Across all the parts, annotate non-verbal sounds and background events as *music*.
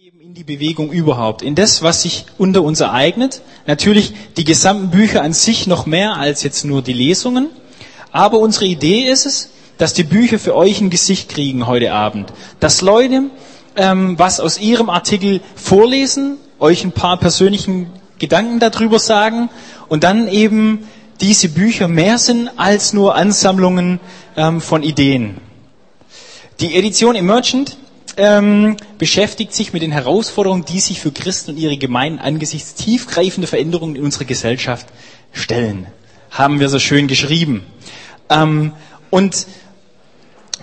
in die Bewegung überhaupt, in das, was sich unter uns ereignet. Natürlich die gesamten Bücher an sich noch mehr als jetzt nur die Lesungen. Aber unsere Idee ist es, dass die Bücher für euch ein Gesicht kriegen heute Abend. Dass Leute ähm, was aus ihrem Artikel vorlesen, euch ein paar persönlichen Gedanken darüber sagen und dann eben diese Bücher mehr sind als nur Ansammlungen ähm, von Ideen. Die Edition Emergent ähm, beschäftigt sich mit den Herausforderungen, die sich für Christen und ihre Gemeinden angesichts tiefgreifender Veränderungen in unserer Gesellschaft stellen. Haben wir so schön geschrieben. Ähm, und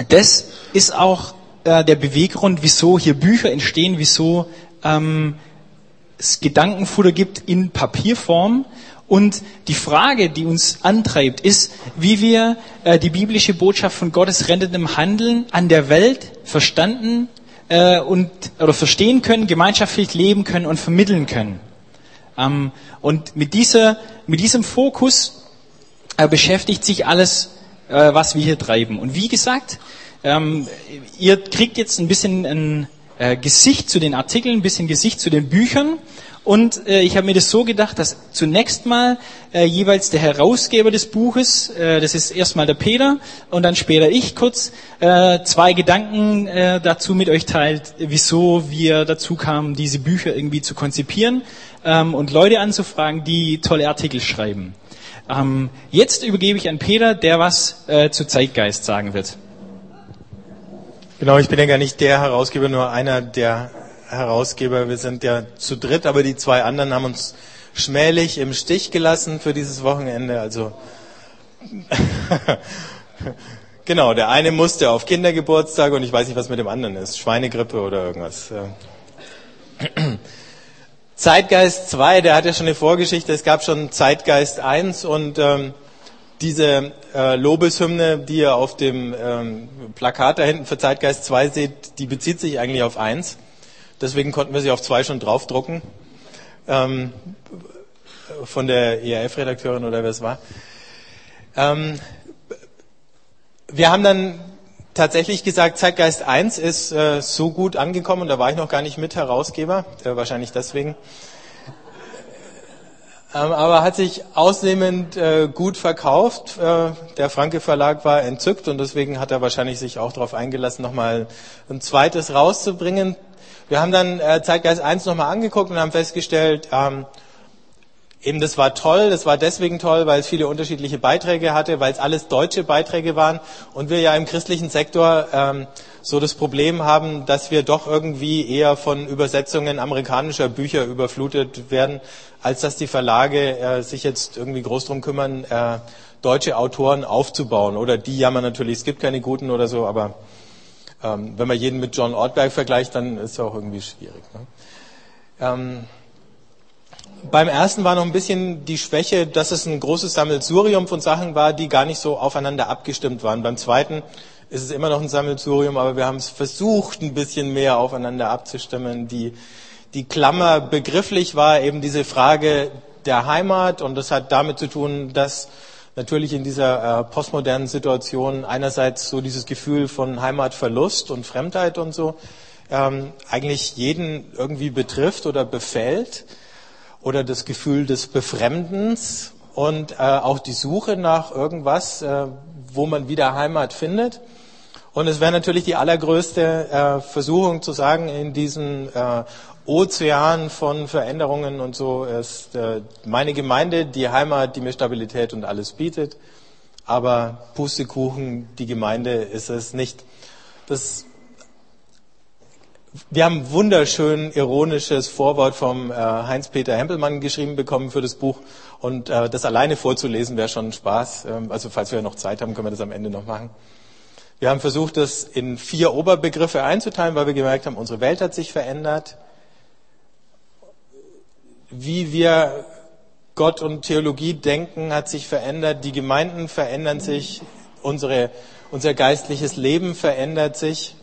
das ist auch äh, der Beweggrund, wieso hier Bücher entstehen, wieso ähm, es Gedankenfutter gibt in Papierform. Und die Frage, die uns antreibt, ist, wie wir äh, die biblische Botschaft von Gottes rettendem Handeln an der Welt verstanden äh, und oder verstehen können, gemeinschaftlich leben können und vermitteln können. Ähm, und mit dieser mit diesem Fokus äh, beschäftigt sich alles, äh, was wir hier treiben. Und wie gesagt, ähm, ihr kriegt jetzt ein bisschen ein äh, Gesicht zu den Artikeln, ein bisschen Gesicht zu den Büchern und äh, ich habe mir das so gedacht, dass zunächst mal äh, jeweils der Herausgeber des Buches, äh, das ist erstmal der Peter und dann später ich kurz, äh, zwei Gedanken äh, dazu mit euch teilt, wieso wir dazu kamen, diese Bücher irgendwie zu konzipieren ähm, und Leute anzufragen, die tolle Artikel schreiben. Ähm, jetzt übergebe ich an Peter, der was äh, zu Zeitgeist sagen wird. Genau, ich bin ja gar nicht der Herausgeber, nur einer der Herausgeber. Wir sind ja zu dritt, aber die zwei anderen haben uns schmählich im Stich gelassen für dieses Wochenende. Also *laughs* genau, der eine musste auf Kindergeburtstag und ich weiß nicht, was mit dem anderen ist. Schweinegrippe oder irgendwas. *clears throat* Zeitgeist 2, der hat ja schon eine Vorgeschichte. Es gab schon Zeitgeist 1 und ähm, diese äh, Lobeshymne, die ihr auf dem ähm, Plakat da hinten für Zeitgeist 2 seht, die bezieht sich eigentlich auf 1. Deswegen konnten wir sie auf zwei schon draufdrucken. Ähm, von der ERF-Redakteurin oder wer es war. Ähm, wir haben dann tatsächlich gesagt, Zeitgeist 1 ist äh, so gut angekommen, und da war ich noch gar nicht mit Herausgeber, äh, wahrscheinlich deswegen. Ähm, aber hat sich ausnehmend äh, gut verkauft. Äh, der Franke Verlag war entzückt und deswegen hat er wahrscheinlich sich auch darauf eingelassen, nochmal ein zweites rauszubringen. Wir haben dann äh, Zeitgeist 1 nochmal angeguckt und haben festgestellt, ähm, eben das war toll, das war deswegen toll, weil es viele unterschiedliche Beiträge hatte, weil es alles deutsche Beiträge waren und wir ja im christlichen Sektor ähm, so das Problem haben, dass wir doch irgendwie eher von Übersetzungen amerikanischer Bücher überflutet werden, als dass die Verlage äh, sich jetzt irgendwie groß drum kümmern, äh, deutsche Autoren aufzubauen. Oder die jammern natürlich, es gibt keine guten oder so, aber ähm, wenn man jeden mit John Ortberg vergleicht, dann ist es auch irgendwie schwierig. Ne? Ähm, beim ersten war noch ein bisschen die Schwäche, dass es ein großes Sammelsurium von Sachen war, die gar nicht so aufeinander abgestimmt waren. Beim zweiten ist es immer noch ein Sammelsurium, aber wir haben es versucht, ein bisschen mehr aufeinander abzustimmen. Die, die Klammer begrifflich war eben diese Frage der Heimat und das hat damit zu tun, dass natürlich in dieser äh, postmodernen Situation einerseits so dieses Gefühl von Heimatverlust und Fremdheit und so ähm, eigentlich jeden irgendwie betrifft oder befällt oder das Gefühl des Befremdens und äh, auch die Suche nach irgendwas, äh, wo man wieder Heimat findet. Und es wäre natürlich die allergrößte äh, Versuchung zu sagen, in diesem äh, Ozean von Veränderungen und so ist äh, meine Gemeinde die Heimat, die mir Stabilität und alles bietet. Aber Pustekuchen, die Gemeinde ist es nicht. Das, wir haben wunderschön ironisches Vorwort vom äh, Heinz-Peter Hempelmann geschrieben bekommen für das Buch. Und äh, das alleine vorzulesen wäre schon Spaß. Ähm, also falls wir noch Zeit haben, können wir das am Ende noch machen. Wir haben versucht, das in vier Oberbegriffe einzuteilen, weil wir gemerkt haben, unsere Welt hat sich verändert wie wir Gott und Theologie denken, hat sich verändert. Die Gemeinden verändern sich. Unsere, unser geistliches Leben verändert sich.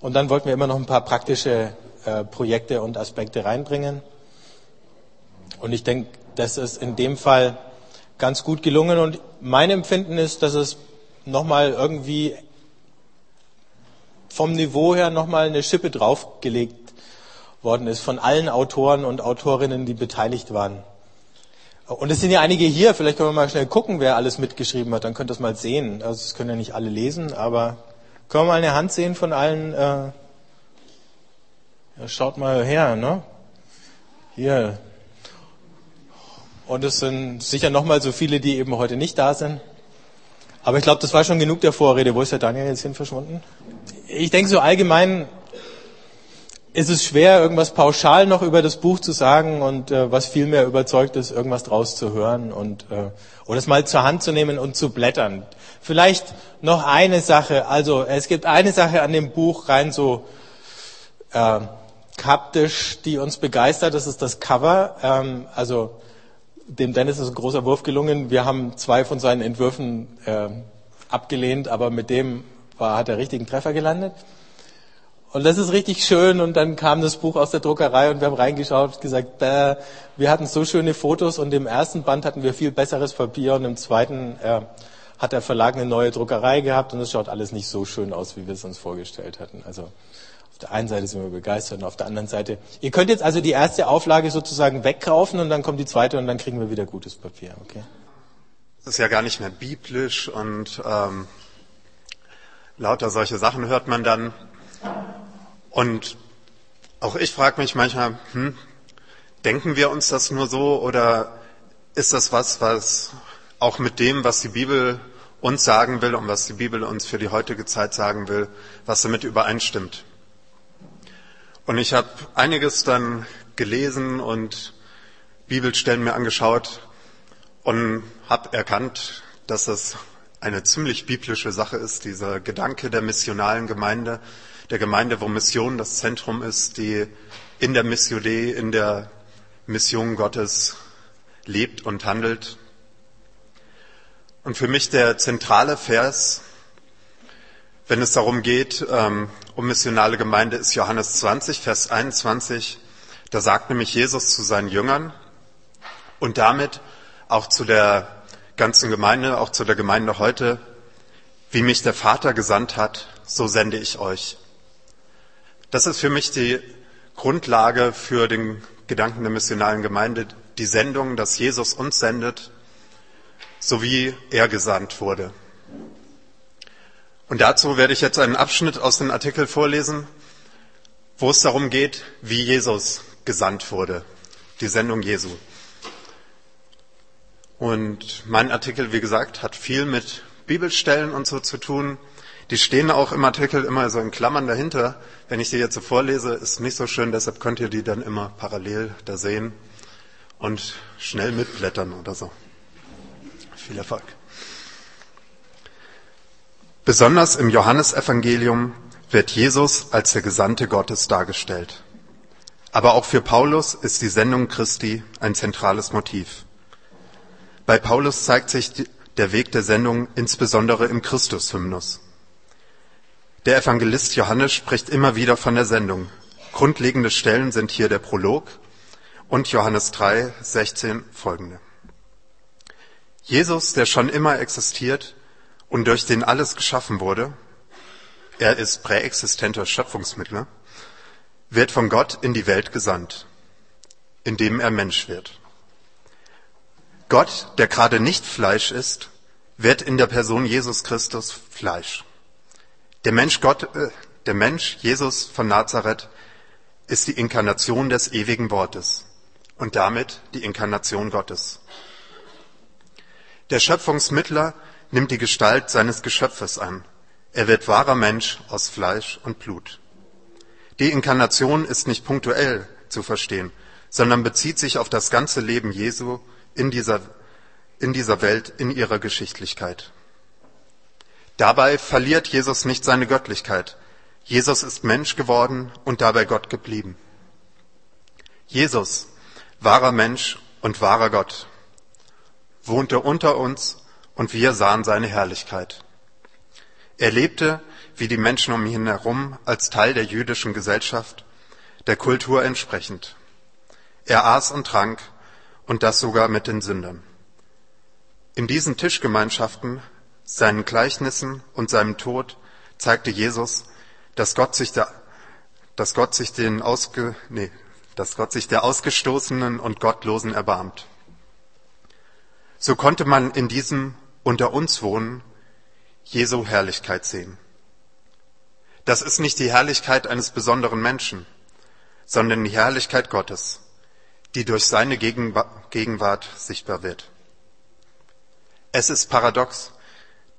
Und dann wollten wir immer noch ein paar praktische äh, Projekte und Aspekte reinbringen. Und ich denke, das ist in dem Fall ganz gut gelungen. Und mein Empfinden ist, dass es nochmal irgendwie vom Niveau her nochmal eine Schippe draufgelegt worden ist von allen Autoren und Autorinnen, die beteiligt waren. Und es sind ja einige hier, vielleicht können wir mal schnell gucken, wer alles mitgeschrieben hat, dann könnt ihr es mal sehen. Also es können ja nicht alle lesen, aber können wir mal eine Hand sehen von allen? Äh, ja, schaut mal her, ne? Hier. Und es sind sicher noch mal so viele, die eben heute nicht da sind. Aber ich glaube, das war schon genug der Vorrede. Wo ist der Daniel jetzt hin verschwunden? Ich denke so allgemein ist es schwer, irgendwas pauschal noch über das Buch zu sagen und äh, was viel mehr überzeugt ist, irgendwas draus zu hören und äh, oder es mal zur Hand zu nehmen und zu blättern. Vielleicht noch eine Sache. Also es gibt eine Sache an dem Buch rein so äh, kaptisch, die uns begeistert. Das ist das Cover. Ähm, also dem Dennis ist ein großer Wurf gelungen. Wir haben zwei von seinen Entwürfen äh, abgelehnt, aber mit dem war, hat er richtigen Treffer gelandet. Und das ist richtig schön. Und dann kam das Buch aus der Druckerei und wir haben reingeschaut und gesagt, bäh, wir hatten so schöne Fotos und im ersten Band hatten wir viel besseres Papier und im zweiten äh, hat der Verlag eine neue Druckerei gehabt und es schaut alles nicht so schön aus, wie wir es uns vorgestellt hatten. Also auf der einen Seite sind wir begeistert und auf der anderen Seite. Ihr könnt jetzt also die erste Auflage sozusagen wegkaufen und dann kommt die zweite und dann kriegen wir wieder gutes Papier. Okay? Das ist ja gar nicht mehr biblisch und ähm, lauter solche Sachen hört man dann. Und auch ich frage mich manchmal, hm, denken wir uns das nur so oder ist das was, was auch mit dem, was die Bibel uns sagen will und was die Bibel uns für die heutige Zeit sagen will, was damit übereinstimmt? Und ich habe einiges dann gelesen und Bibelstellen mir angeschaut und habe erkannt, dass das eine ziemlich biblische Sache ist, dieser Gedanke der missionalen Gemeinde, der Gemeinde, wo Mission das Zentrum ist, die in der Mission Dei, in der Mission Gottes lebt und handelt. Und für mich der zentrale Vers, wenn es darum geht, ähm, um missionale Gemeinde, ist Johannes 20, Vers 21. Da sagt nämlich Jesus zu seinen Jüngern und damit auch zu der ganzen Gemeinde, auch zu der Gemeinde heute, wie mich der Vater gesandt hat, so sende ich euch. Das ist für mich die Grundlage für den Gedanken der missionalen Gemeinde, die Sendung, dass Jesus uns sendet, so wie er gesandt wurde. Und dazu werde ich jetzt einen Abschnitt aus dem Artikel vorlesen, wo es darum geht, wie Jesus gesandt wurde, die Sendung Jesu. Und mein Artikel, wie gesagt, hat viel mit Bibelstellen und so zu tun. Die stehen auch im Artikel immer so in Klammern dahinter. Wenn ich die jetzt so vorlese, ist nicht so schön, deshalb könnt ihr die dann immer parallel da sehen und schnell mitblättern oder so. Viel Erfolg. Besonders im Johannesevangelium wird Jesus als der Gesandte Gottes dargestellt. Aber auch für Paulus ist die Sendung Christi ein zentrales Motiv. Bei Paulus zeigt sich der Weg der Sendung insbesondere im Christus-Hymnus. Der Evangelist Johannes spricht immer wieder von der Sendung. Grundlegende Stellen sind hier der Prolog und Johannes 3, 16 folgende. Jesus, der schon immer existiert und durch den alles geschaffen wurde, er ist präexistenter Schöpfungsmittler, wird von Gott in die Welt gesandt, indem er Mensch wird. Gott, der gerade nicht Fleisch ist, wird in der Person Jesus Christus Fleisch. Der Mensch Gott, äh, der Mensch Jesus von Nazareth ist die Inkarnation des ewigen Wortes und damit die Inkarnation Gottes. Der Schöpfungsmittler nimmt die Gestalt seines Geschöpfes an. Er wird wahrer Mensch aus Fleisch und Blut. Die Inkarnation ist nicht punktuell zu verstehen, sondern bezieht sich auf das ganze Leben Jesu in dieser, in dieser Welt, in ihrer Geschichtlichkeit. Dabei verliert Jesus nicht seine Göttlichkeit. Jesus ist Mensch geworden und dabei Gott geblieben. Jesus, wahrer Mensch und wahrer Gott, wohnte unter uns und wir sahen seine Herrlichkeit. Er lebte, wie die Menschen um ihn herum, als Teil der jüdischen Gesellschaft, der Kultur entsprechend. Er aß und trank und das sogar mit den Sündern. In diesen Tischgemeinschaften seinen Gleichnissen und seinem Tod zeigte Jesus, dass Gott sich der, dass Gott sich den Ausge, nee, dass Gott sich der Ausgestoßenen und Gottlosen erbarmt. So konnte man in diesem unter uns wohnen Jesu Herrlichkeit sehen. Das ist nicht die Herrlichkeit eines besonderen Menschen, sondern die Herrlichkeit Gottes, die durch seine Gegenwart sichtbar wird. Es ist paradox,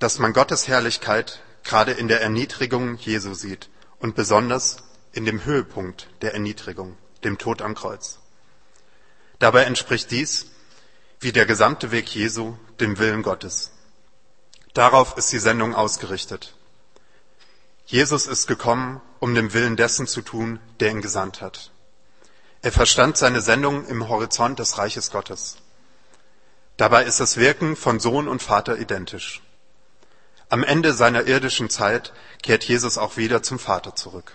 dass man Gottes Herrlichkeit gerade in der Erniedrigung Jesu sieht und besonders in dem Höhepunkt der Erniedrigung, dem Tod am Kreuz. Dabei entspricht dies, wie der gesamte Weg Jesu, dem Willen Gottes. Darauf ist die Sendung ausgerichtet. Jesus ist gekommen, um den Willen dessen zu tun, der ihn gesandt hat. Er verstand seine Sendung im Horizont des Reiches Gottes. Dabei ist das Wirken von Sohn und Vater identisch. Am Ende seiner irdischen Zeit kehrt Jesus auch wieder zum Vater zurück.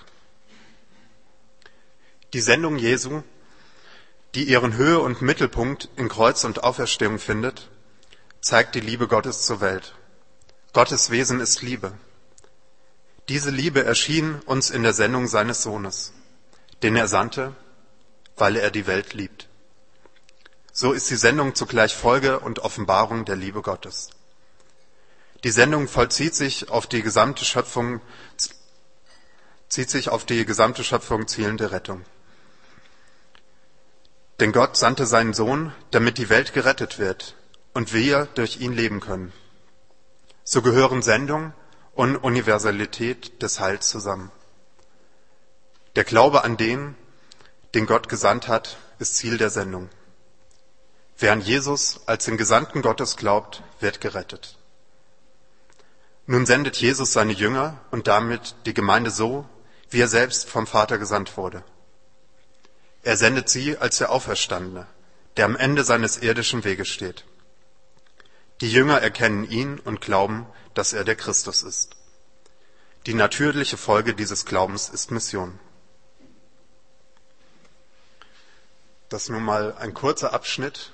Die Sendung Jesu, die ihren Höhe und Mittelpunkt in Kreuz und Auferstehung findet, zeigt die Liebe Gottes zur Welt. Gottes Wesen ist Liebe. Diese Liebe erschien uns in der Sendung seines Sohnes, den er sandte, weil er die Welt liebt. So ist die Sendung zugleich Folge und Offenbarung der Liebe Gottes. Die Sendung vollzieht sich auf die gesamte Schöpfung, zieht sich auf die gesamte Schöpfung zielende Rettung. Denn Gott sandte seinen Sohn, damit die Welt gerettet wird und wir durch ihn leben können. So gehören Sendung und Universalität des Heils zusammen. Der Glaube an den, den Gott gesandt hat, ist Ziel der Sendung. Wer an Jesus als den Gesandten Gottes glaubt, wird gerettet. Nun sendet Jesus seine Jünger und damit die Gemeinde so, wie er selbst vom Vater gesandt wurde. Er sendet sie als der Auferstandene, der am Ende seines irdischen Weges steht. Die Jünger erkennen ihn und glauben, dass er der Christus ist. Die natürliche Folge dieses Glaubens ist Mission. Das nun mal ein kurzer Abschnitt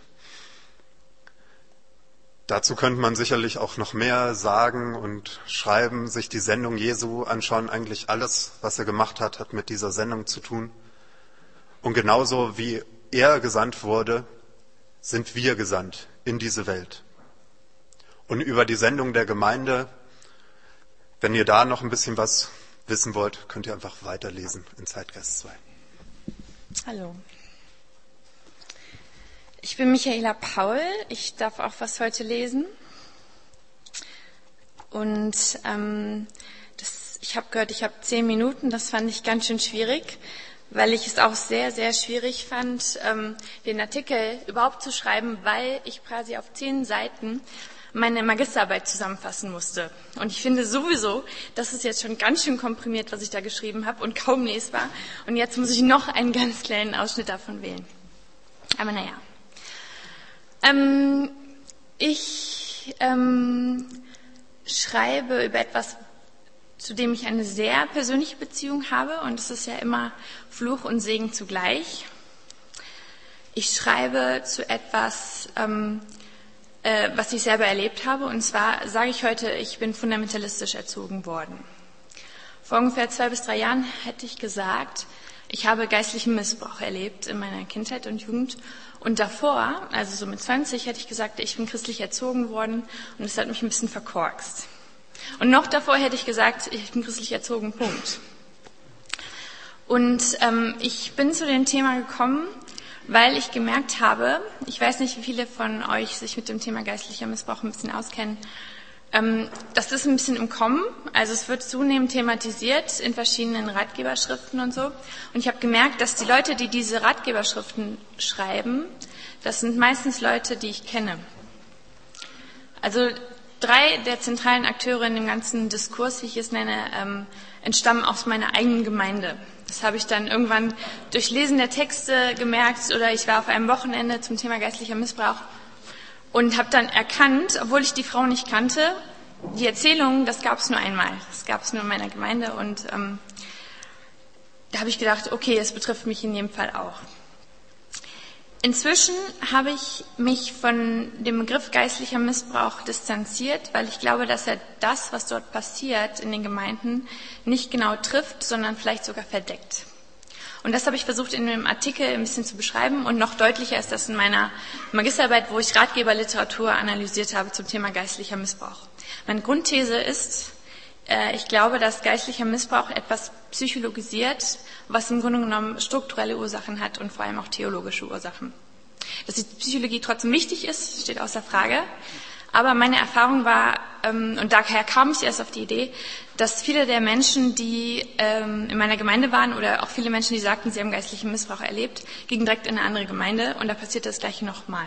Dazu könnte man sicherlich auch noch mehr sagen und schreiben, sich die Sendung Jesu anschauen. Eigentlich alles, was er gemacht hat, hat mit dieser Sendung zu tun. Und genauso wie er gesandt wurde, sind wir gesandt in diese Welt. Und über die Sendung der Gemeinde, wenn ihr da noch ein bisschen was wissen wollt, könnt ihr einfach weiterlesen in Zeitgeist 2. Hallo. Ich bin Michaela Paul. Ich darf auch was heute lesen. Und ähm, das, ich habe gehört, ich habe zehn Minuten. Das fand ich ganz schön schwierig, weil ich es auch sehr, sehr schwierig fand, ähm, den Artikel überhaupt zu schreiben, weil ich quasi auf zehn Seiten meine Magisterarbeit zusammenfassen musste. Und ich finde sowieso, das ist jetzt schon ganz schön komprimiert, was ich da geschrieben habe und kaum lesbar. Und jetzt muss ich noch einen ganz kleinen Ausschnitt davon wählen. Aber naja. Ähm, ich ähm, schreibe über etwas, zu dem ich eine sehr persönliche Beziehung habe und es ist ja immer Fluch und Segen zugleich. Ich schreibe zu etwas, ähm, äh, was ich selber erlebt habe und zwar sage ich heute, ich bin fundamentalistisch erzogen worden. Vor ungefähr zwei bis drei Jahren hätte ich gesagt, ich habe geistlichen Missbrauch erlebt in meiner Kindheit und Jugend und davor, also so mit 20, hätte ich gesagt, ich bin christlich erzogen worden und es hat mich ein bisschen verkorkst. Und noch davor hätte ich gesagt, ich bin christlich erzogen, Punkt. Und ähm, ich bin zu dem Thema gekommen, weil ich gemerkt habe, ich weiß nicht, wie viele von euch sich mit dem Thema geistlicher Missbrauch ein bisschen auskennen, das ist ein bisschen im Kommen. Also es wird zunehmend thematisiert in verschiedenen Ratgeberschriften und so. Und ich habe gemerkt, dass die Leute, die diese Ratgeberschriften schreiben, das sind meistens Leute, die ich kenne. Also drei der zentralen Akteure in dem ganzen Diskurs, wie ich es nenne, ähm, entstammen aus meiner eigenen Gemeinde. Das habe ich dann irgendwann durch Lesen der Texte gemerkt oder ich war auf einem Wochenende zum Thema geistlicher Missbrauch und habe dann erkannt, obwohl ich die Frau nicht kannte, die Erzählung, das gab es nur einmal. Das gab es nur in meiner Gemeinde und ähm, da habe ich gedacht, okay, es betrifft mich in jedem Fall auch. Inzwischen habe ich mich von dem Begriff geistlicher Missbrauch distanziert, weil ich glaube, dass er das, was dort passiert in den Gemeinden, nicht genau trifft, sondern vielleicht sogar verdeckt. Und das habe ich versucht in dem Artikel ein bisschen zu beschreiben und noch deutlicher ist das in meiner Magisterarbeit, wo ich Ratgeberliteratur analysiert habe zum Thema geistlicher Missbrauch. Meine Grundthese ist, äh, ich glaube, dass geistlicher Missbrauch etwas psychologisiert, was im Grunde genommen strukturelle Ursachen hat und vor allem auch theologische Ursachen. Dass die Psychologie trotzdem wichtig ist, steht außer Frage. Aber meine Erfahrung war, ähm, und daher kam ich erst auf die Idee, dass viele der Menschen, die ähm, in meiner Gemeinde waren oder auch viele Menschen, die sagten, sie haben geistlichen Missbrauch erlebt, gingen direkt in eine andere Gemeinde und da passiert das gleiche nochmal.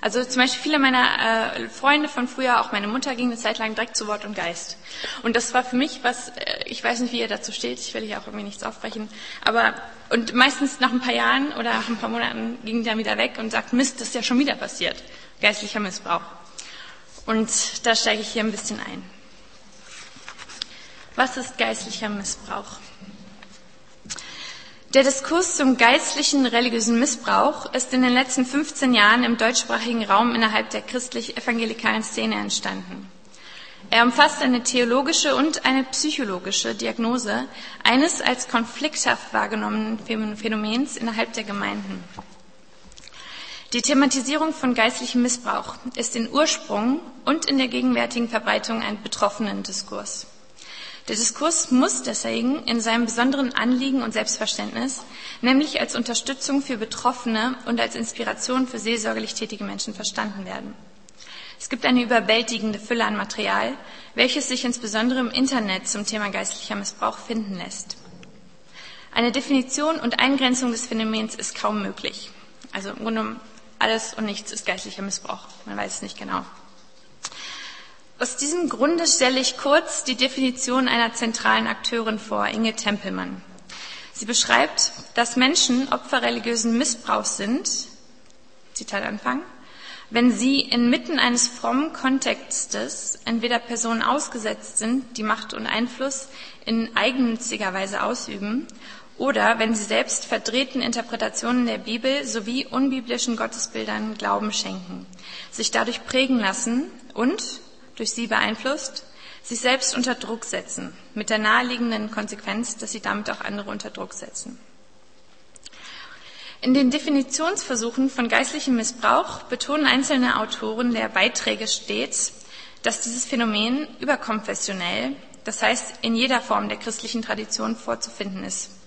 Also zum Beispiel viele meiner äh, Freunde von früher, auch meine Mutter, ging eine Zeit lang direkt zu Wort und Geist. Und das war für mich was, äh, ich weiß nicht, wie ihr dazu steht, ich will hier auch irgendwie nichts aufbrechen, aber und meistens nach ein paar Jahren oder nach ein paar Monaten ging die dann wieder weg und sagt, Mist, das ist ja schon wieder passiert. Geistlicher Missbrauch. Und da steige ich hier ein bisschen ein. Was ist geistlicher Missbrauch? Der Diskurs zum geistlichen religiösen Missbrauch ist in den letzten 15 Jahren im deutschsprachigen Raum innerhalb der christlich-evangelikalen Szene entstanden. Er umfasst eine theologische und eine psychologische Diagnose eines als konflikthaft wahrgenommenen Phänomens innerhalb der Gemeinden. Die Thematisierung von geistlichem Missbrauch ist in Ursprung und in der gegenwärtigen Verbreitung ein betroffenen Diskurs. Der Diskurs muss deswegen in seinem besonderen Anliegen und Selbstverständnis, nämlich als Unterstützung für Betroffene und als Inspiration für seelsorgerlich tätige Menschen verstanden werden. Es gibt eine überwältigende Fülle an Material, welches sich insbesondere im Internet zum Thema geistlicher Missbrauch finden lässt. Eine Definition und Eingrenzung des Phänomens ist kaum möglich. Also im Grunde alles und nichts ist geistlicher Missbrauch. Man weiß es nicht genau. Aus diesem Grunde stelle ich kurz die Definition einer zentralen Akteurin vor, Inge Tempelmann. Sie beschreibt, dass Menschen Opfer religiösen Missbrauchs sind, Zitat Anfang, wenn sie inmitten eines frommen Kontextes entweder Personen ausgesetzt sind, die Macht und Einfluss in eigennütziger Weise ausüben, oder wenn sie selbst verdrehten Interpretationen der Bibel sowie unbiblischen Gottesbildern Glauben schenken, sich dadurch prägen lassen und, durch sie beeinflusst, sich selbst unter Druck setzen, mit der naheliegenden Konsequenz, dass sie damit auch andere unter Druck setzen. In den Definitionsversuchen von geistlichem Missbrauch betonen einzelne Autoren der Beiträge stets, dass dieses Phänomen überkonfessionell, das heißt in jeder Form der christlichen Tradition vorzufinden ist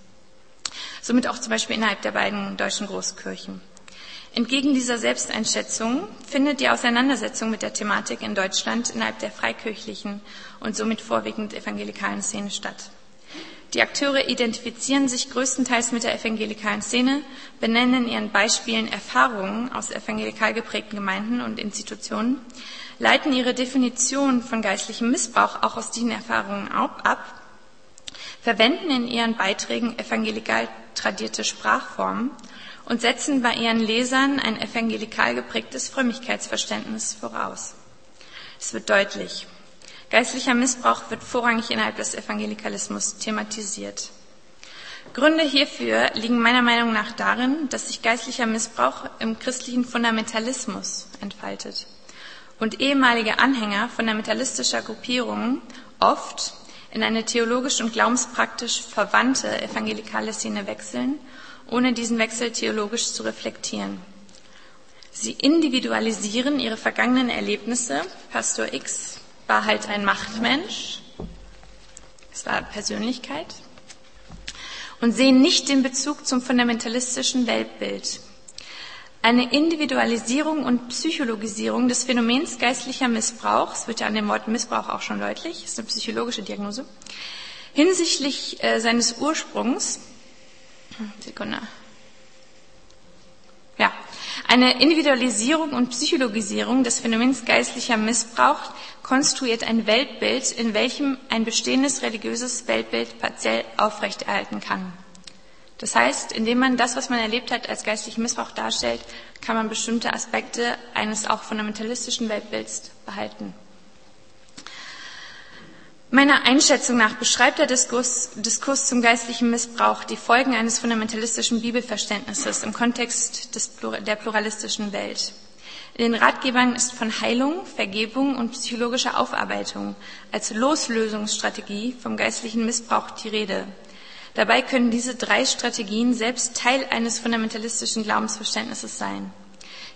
somit auch zum Beispiel innerhalb der beiden deutschen Großkirchen. Entgegen dieser Selbsteinschätzung findet die Auseinandersetzung mit der Thematik in Deutschland innerhalb der freikirchlichen und somit vorwiegend evangelikalen Szene statt. Die Akteure identifizieren sich größtenteils mit der evangelikalen Szene, benennen in ihren Beispielen Erfahrungen aus evangelikal geprägten Gemeinden und Institutionen, leiten ihre Definition von geistlichem Missbrauch auch aus diesen Erfahrungen ab verwenden in ihren Beiträgen evangelikal tradierte Sprachformen und setzen bei ihren Lesern ein evangelikal geprägtes Frömmigkeitsverständnis voraus. Es wird deutlich, geistlicher Missbrauch wird vorrangig innerhalb des Evangelikalismus thematisiert. Gründe hierfür liegen meiner Meinung nach darin, dass sich geistlicher Missbrauch im christlichen Fundamentalismus entfaltet und ehemalige Anhänger fundamentalistischer Gruppierungen oft in eine theologisch und glaubenspraktisch verwandte evangelikale Szene wechseln, ohne diesen Wechsel theologisch zu reflektieren. Sie individualisieren ihre vergangenen Erlebnisse. Pastor X war halt ein Machtmensch. Es war Persönlichkeit. Und sehen nicht den Bezug zum fundamentalistischen Weltbild. Eine Individualisierung und Psychologisierung des Phänomens geistlicher Missbrauch, es wird ja an dem Wort Missbrauch auch schon deutlich, ist eine psychologische Diagnose, hinsichtlich äh, seines Ursprungs, Sekunde, ja, eine Individualisierung und Psychologisierung des Phänomens geistlicher Missbrauch konstruiert ein Weltbild, in welchem ein bestehendes religiöses Weltbild partiell aufrechterhalten kann. Das heißt, indem man das, was man erlebt hat, als geistlichen Missbrauch darstellt, kann man bestimmte Aspekte eines auch fundamentalistischen Weltbilds behalten. Meiner Einschätzung nach beschreibt der Diskurs, Diskurs, zum geistlichen Missbrauch die Folgen eines fundamentalistischen Bibelverständnisses im Kontext des, der pluralistischen Welt. In den Ratgebern ist von Heilung, Vergebung und psychologischer Aufarbeitung als Loslösungsstrategie vom geistlichen Missbrauch die Rede. Dabei können diese drei Strategien selbst Teil eines fundamentalistischen Glaubensverständnisses sein.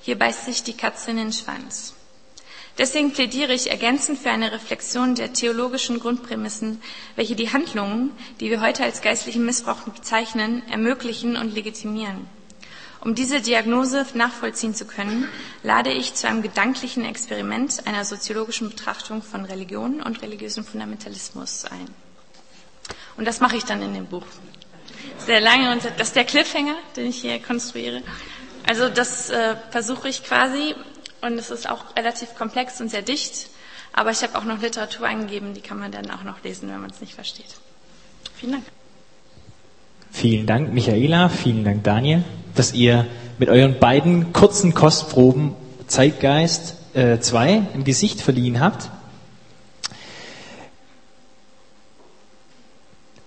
Hier beißt sich die Katze in den Schwanz. Deswegen plädiere ich ergänzend für eine Reflexion der theologischen Grundprämissen, welche die Handlungen, die wir heute als geistlichen Missbrauch bezeichnen, ermöglichen und legitimieren. Um diese Diagnose nachvollziehen zu können, lade ich zu einem gedanklichen Experiment einer soziologischen Betrachtung von Religion und religiösem Fundamentalismus ein. Und das mache ich dann in dem Buch. Sehr lange und das ist der Cliffhanger, den ich hier konstruiere. Also das äh, versuche ich quasi und es ist auch relativ komplex und sehr dicht. Aber ich habe auch noch Literatur eingegeben, die kann man dann auch noch lesen, wenn man es nicht versteht. Vielen Dank. Vielen Dank, Michaela. Vielen Dank, Daniel, dass ihr mit euren beiden kurzen Kostproben Zeitgeist 2 äh, ein Gesicht verliehen habt.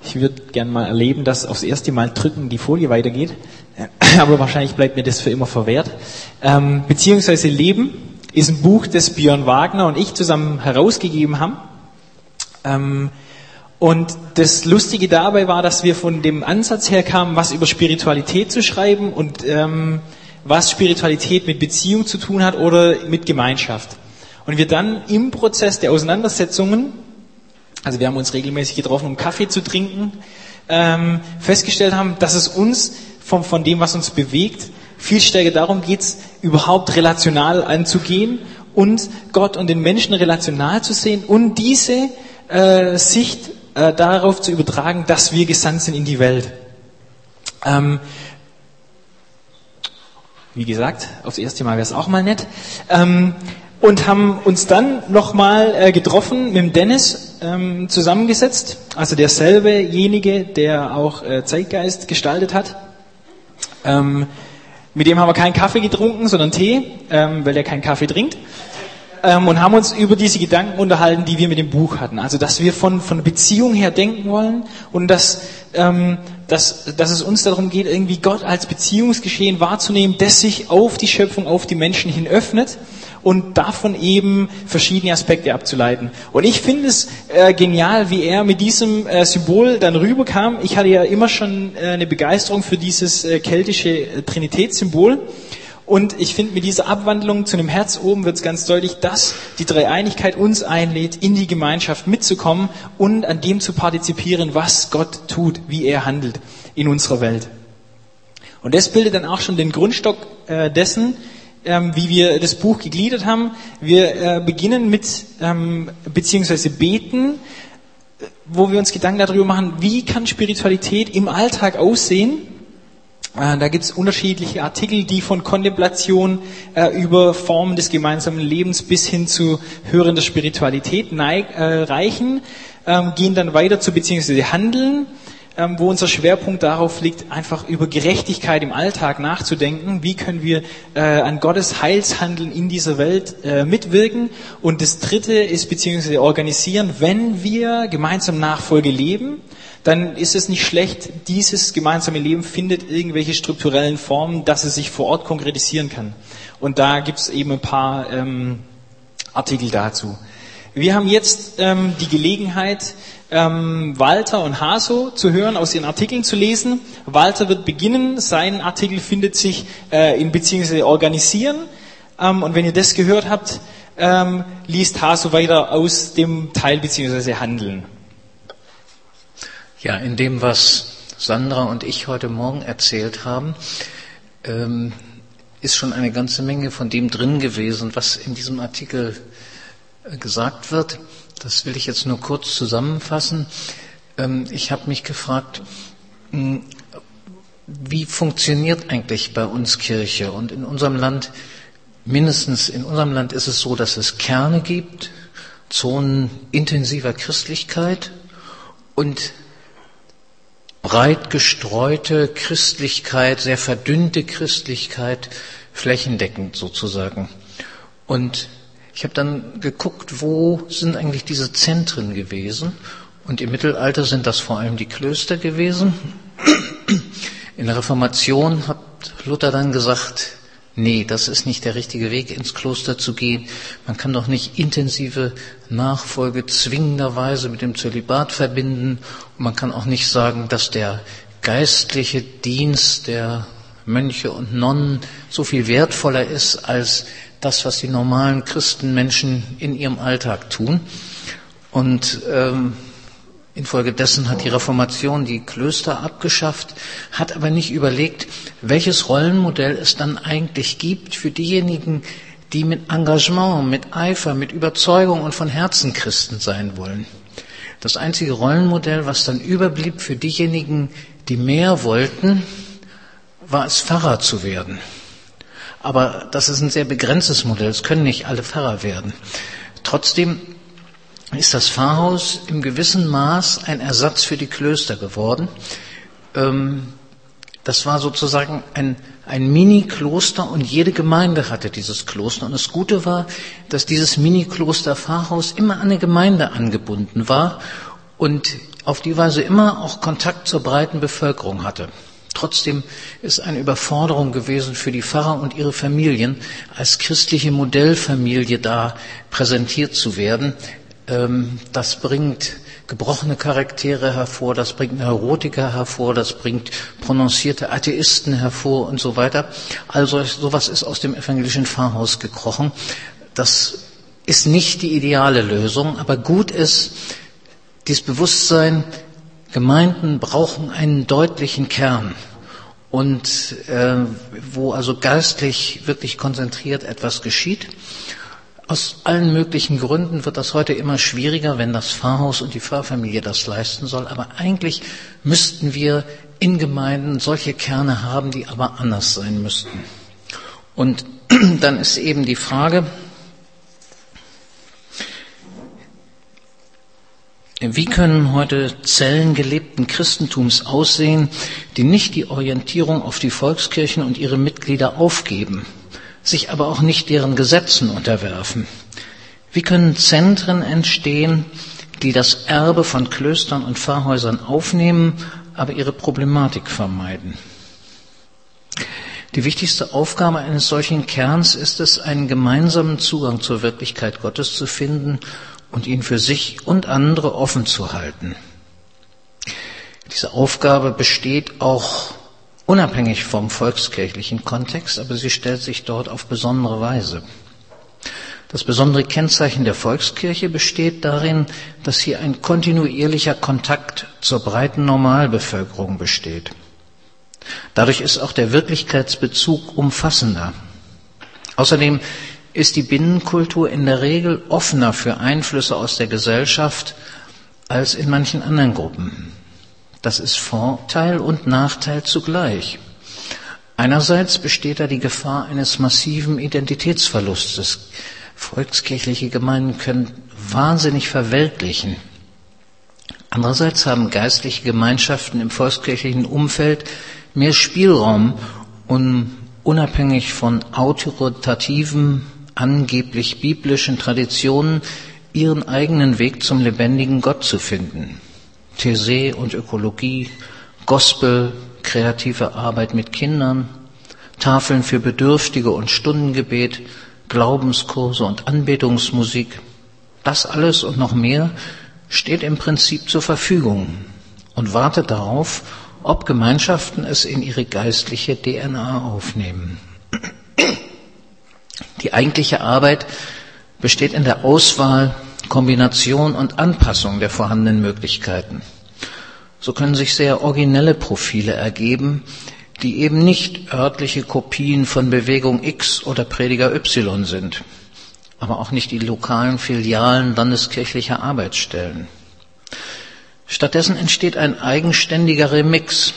Ich würde gern mal erleben, dass aufs erste Mal drücken die Folie weitergeht. *laughs* Aber wahrscheinlich bleibt mir das für immer verwehrt. Ähm, beziehungsweise Leben ist ein Buch, das Björn Wagner und ich zusammen herausgegeben haben. Ähm, und das Lustige dabei war, dass wir von dem Ansatz her kamen, was über Spiritualität zu schreiben und ähm, was Spiritualität mit Beziehung zu tun hat oder mit Gemeinschaft. Und wir dann im Prozess der Auseinandersetzungen also wir haben uns regelmäßig getroffen, um Kaffee zu trinken, ähm, festgestellt haben, dass es uns von, von dem, was uns bewegt, viel stärker darum geht, überhaupt relational anzugehen und Gott und den Menschen relational zu sehen und diese äh, Sicht äh, darauf zu übertragen, dass wir gesandt sind in die Welt. Ähm, wie gesagt, aufs erste Mal wäre es auch mal nett. Ähm, und haben uns dann nochmal äh, getroffen mit dem Dennis ähm, zusammengesetzt, also derselbejenige, der auch äh, Zeitgeist gestaltet hat. Ähm, mit dem haben wir keinen Kaffee getrunken, sondern Tee, ähm, weil er keinen Kaffee trinkt. Ähm, und haben uns über diese Gedanken unterhalten, die wir mit dem Buch hatten. Also, dass wir von, von Beziehung her denken wollen und dass, ähm, dass, dass es uns darum geht, irgendwie Gott als Beziehungsgeschehen wahrzunehmen, das sich auf die Schöpfung, auf die Menschen hin öffnet und davon eben verschiedene Aspekte abzuleiten. Und ich finde es äh, genial, wie er mit diesem äh, Symbol dann rüberkam. Ich hatte ja immer schon äh, eine Begeisterung für dieses äh, keltische äh, Trinitätssymbol. Und ich finde, mit dieser Abwandlung zu einem Herz oben wird es ganz deutlich, dass die Dreieinigkeit uns einlädt, in die Gemeinschaft mitzukommen und an dem zu partizipieren, was Gott tut, wie er handelt in unserer Welt. Und das bildet dann auch schon den Grundstock äh, dessen, ähm, wie wir das Buch gegliedert haben. Wir äh, beginnen mit, ähm, beziehungsweise beten, wo wir uns Gedanken darüber machen, wie kann Spiritualität im Alltag aussehen. Äh, da gibt es unterschiedliche Artikel, die von Kontemplation äh, über Formen des gemeinsamen Lebens bis hin zu hörender Spiritualität neig, äh, reichen, ähm, gehen dann weiter zu beziehungsweise Handeln wo unser Schwerpunkt darauf liegt, einfach über Gerechtigkeit im Alltag nachzudenken. Wie können wir äh, an Gottes Heilshandeln in dieser Welt äh, mitwirken? Und das Dritte ist beziehungsweise organisieren, wenn wir gemeinsam Nachfolge leben, dann ist es nicht schlecht, dieses gemeinsame Leben findet irgendwelche strukturellen Formen, dass es sich vor Ort konkretisieren kann. Und da gibt es eben ein paar ähm, Artikel dazu. Wir haben jetzt ähm, die Gelegenheit, ähm, Walter und Haso zu hören, aus ihren Artikeln zu lesen. Walter wird beginnen, sein Artikel findet sich äh, in beziehungsweise organisieren. Ähm, und wenn ihr das gehört habt, ähm, liest Haso weiter aus dem Teil beziehungsweise Handeln. Ja, in dem, was Sandra und ich heute Morgen erzählt haben, ähm, ist schon eine ganze Menge von dem drin gewesen, was in diesem Artikel äh, gesagt wird. Das will ich jetzt nur kurz zusammenfassen. Ähm, ich habe mich gefragt, hm, wie funktioniert eigentlich bei uns Kirche? Und in unserem Land, mindestens in unserem Land ist es so, dass es Kerne gibt, Zonen intensiver Christlichkeit und breit gestreute Christlichkeit, sehr verdünnte Christlichkeit, flächendeckend sozusagen. Und ich habe dann geguckt, wo sind eigentlich diese Zentren gewesen. Und im Mittelalter sind das vor allem die Klöster gewesen. In der Reformation hat Luther dann gesagt, nee, das ist nicht der richtige Weg, ins Kloster zu gehen. Man kann doch nicht intensive Nachfolge zwingenderweise mit dem Zölibat verbinden. Und man kann auch nicht sagen, dass der geistliche Dienst der Mönche und Nonnen so viel wertvoller ist als das, was die normalen Christenmenschen in ihrem Alltag tun. Und ähm, Infolgedessen hat die Reformation die Klöster abgeschafft, hat aber nicht überlegt, welches Rollenmodell es dann eigentlich gibt für diejenigen, die mit Engagement, mit Eifer, mit Überzeugung und von Herzen Christen sein wollen. Das einzige Rollenmodell, was dann überblieb für diejenigen, die mehr wollten, war es Pfarrer zu werden. Aber das ist ein sehr begrenztes Modell. Es können nicht alle Pfarrer werden. Trotzdem ist das Pfarrhaus im gewissen Maß ein Ersatz für die Klöster geworden. Ähm, das war sozusagen ein, ein Mini-Kloster und jede Gemeinde hatte dieses Kloster. Und das Gute war, dass dieses Mini-Kloster Pfarrhaus immer an eine Gemeinde angebunden war und auf die Weise immer auch Kontakt zur breiten Bevölkerung hatte. Trotzdem ist eine Überforderung gewesen für die Pfarrer und ihre Familien, als christliche Modellfamilie da präsentiert zu werden. Ähm, das bringt gebrochene Charaktere hervor, das bringt Neurotiker hervor, das bringt prononcierte Atheisten hervor und so weiter. Also sowas ist aus dem evangelischen Pfarrhaus gekrochen. Das ist nicht die ideale Lösung, aber gut ist dieses Bewusstsein, Gemeinden brauchen einen deutlichen Kern und äh, wo also geistlich wirklich konzentriert etwas geschieht. Aus allen möglichen Gründen wird das heute immer schwieriger, wenn das Pfarrhaus und die Pfarrfamilie das leisten soll. Aber eigentlich müssten wir in Gemeinden solche Kerne haben, die aber anders sein müssten. Und *clears throat* dann ist eben die Frage, Wie können heute Zellen gelebten Christentums aussehen, die nicht die Orientierung auf die Volkskirchen und ihre Mitglieder aufgeben, sich aber auch nicht deren Gesetzen unterwerfen? Wie können Zentren entstehen, die das Erbe von Klöstern und Pfarrhäusern aufnehmen, aber ihre Problematik vermeiden? Die wichtigste Aufgabe eines solchen Kerns ist es, einen gemeinsamen Zugang zur Wirklichkeit Gottes zu finden und ihn für sich und andere offen zu halten. Diese Aufgabe besteht auch unabhängig vom volkskirchlichen Kontext, aber sie stellt sich dort auf besondere Weise. Das besondere Kennzeichen der Volkskirche besteht darin, dass hier ein kontinuierlicher Kontakt zur breiten Normalbevölkerung besteht. Dadurch ist auch der Wirklichkeitsbezug umfassender. Außerdem ist die Binnenkultur in der Regel offener für Einflüsse aus der Gesellschaft als in manchen anderen Gruppen. Das ist Vorteil und Nachteil zugleich. Einerseits besteht da die Gefahr eines massiven Identitätsverlustes. Volkskirchliche Gemeinden können wahnsinnig verweltlichen. Andererseits haben geistliche Gemeinschaften im volkskirchlichen Umfeld mehr Spielraum, um unabhängig von autoritativen, angeblich biblischen Traditionen ihren eigenen Weg zum lebendigen Gott zu finden. These und Ökologie, Gospel, kreative Arbeit mit Kindern, Tafeln für Bedürftige und Stundengebet, Glaubenskurse und Anbetungsmusik. Das alles und noch mehr steht im Prinzip zur Verfügung und wartet darauf, ob Gemeinschaften es in ihre geistliche DNA aufnehmen. Die eigentliche Arbeit besteht in der Auswahl, Kombination und Anpassung der vorhandenen Möglichkeiten. So können sich sehr originelle Profile ergeben, die eben nicht örtliche Kopien von Bewegung X oder Prediger Y sind, aber auch nicht die lokalen Filialen landeskirchlicher Arbeitsstellen. Stattdessen entsteht ein eigenständiger Remix,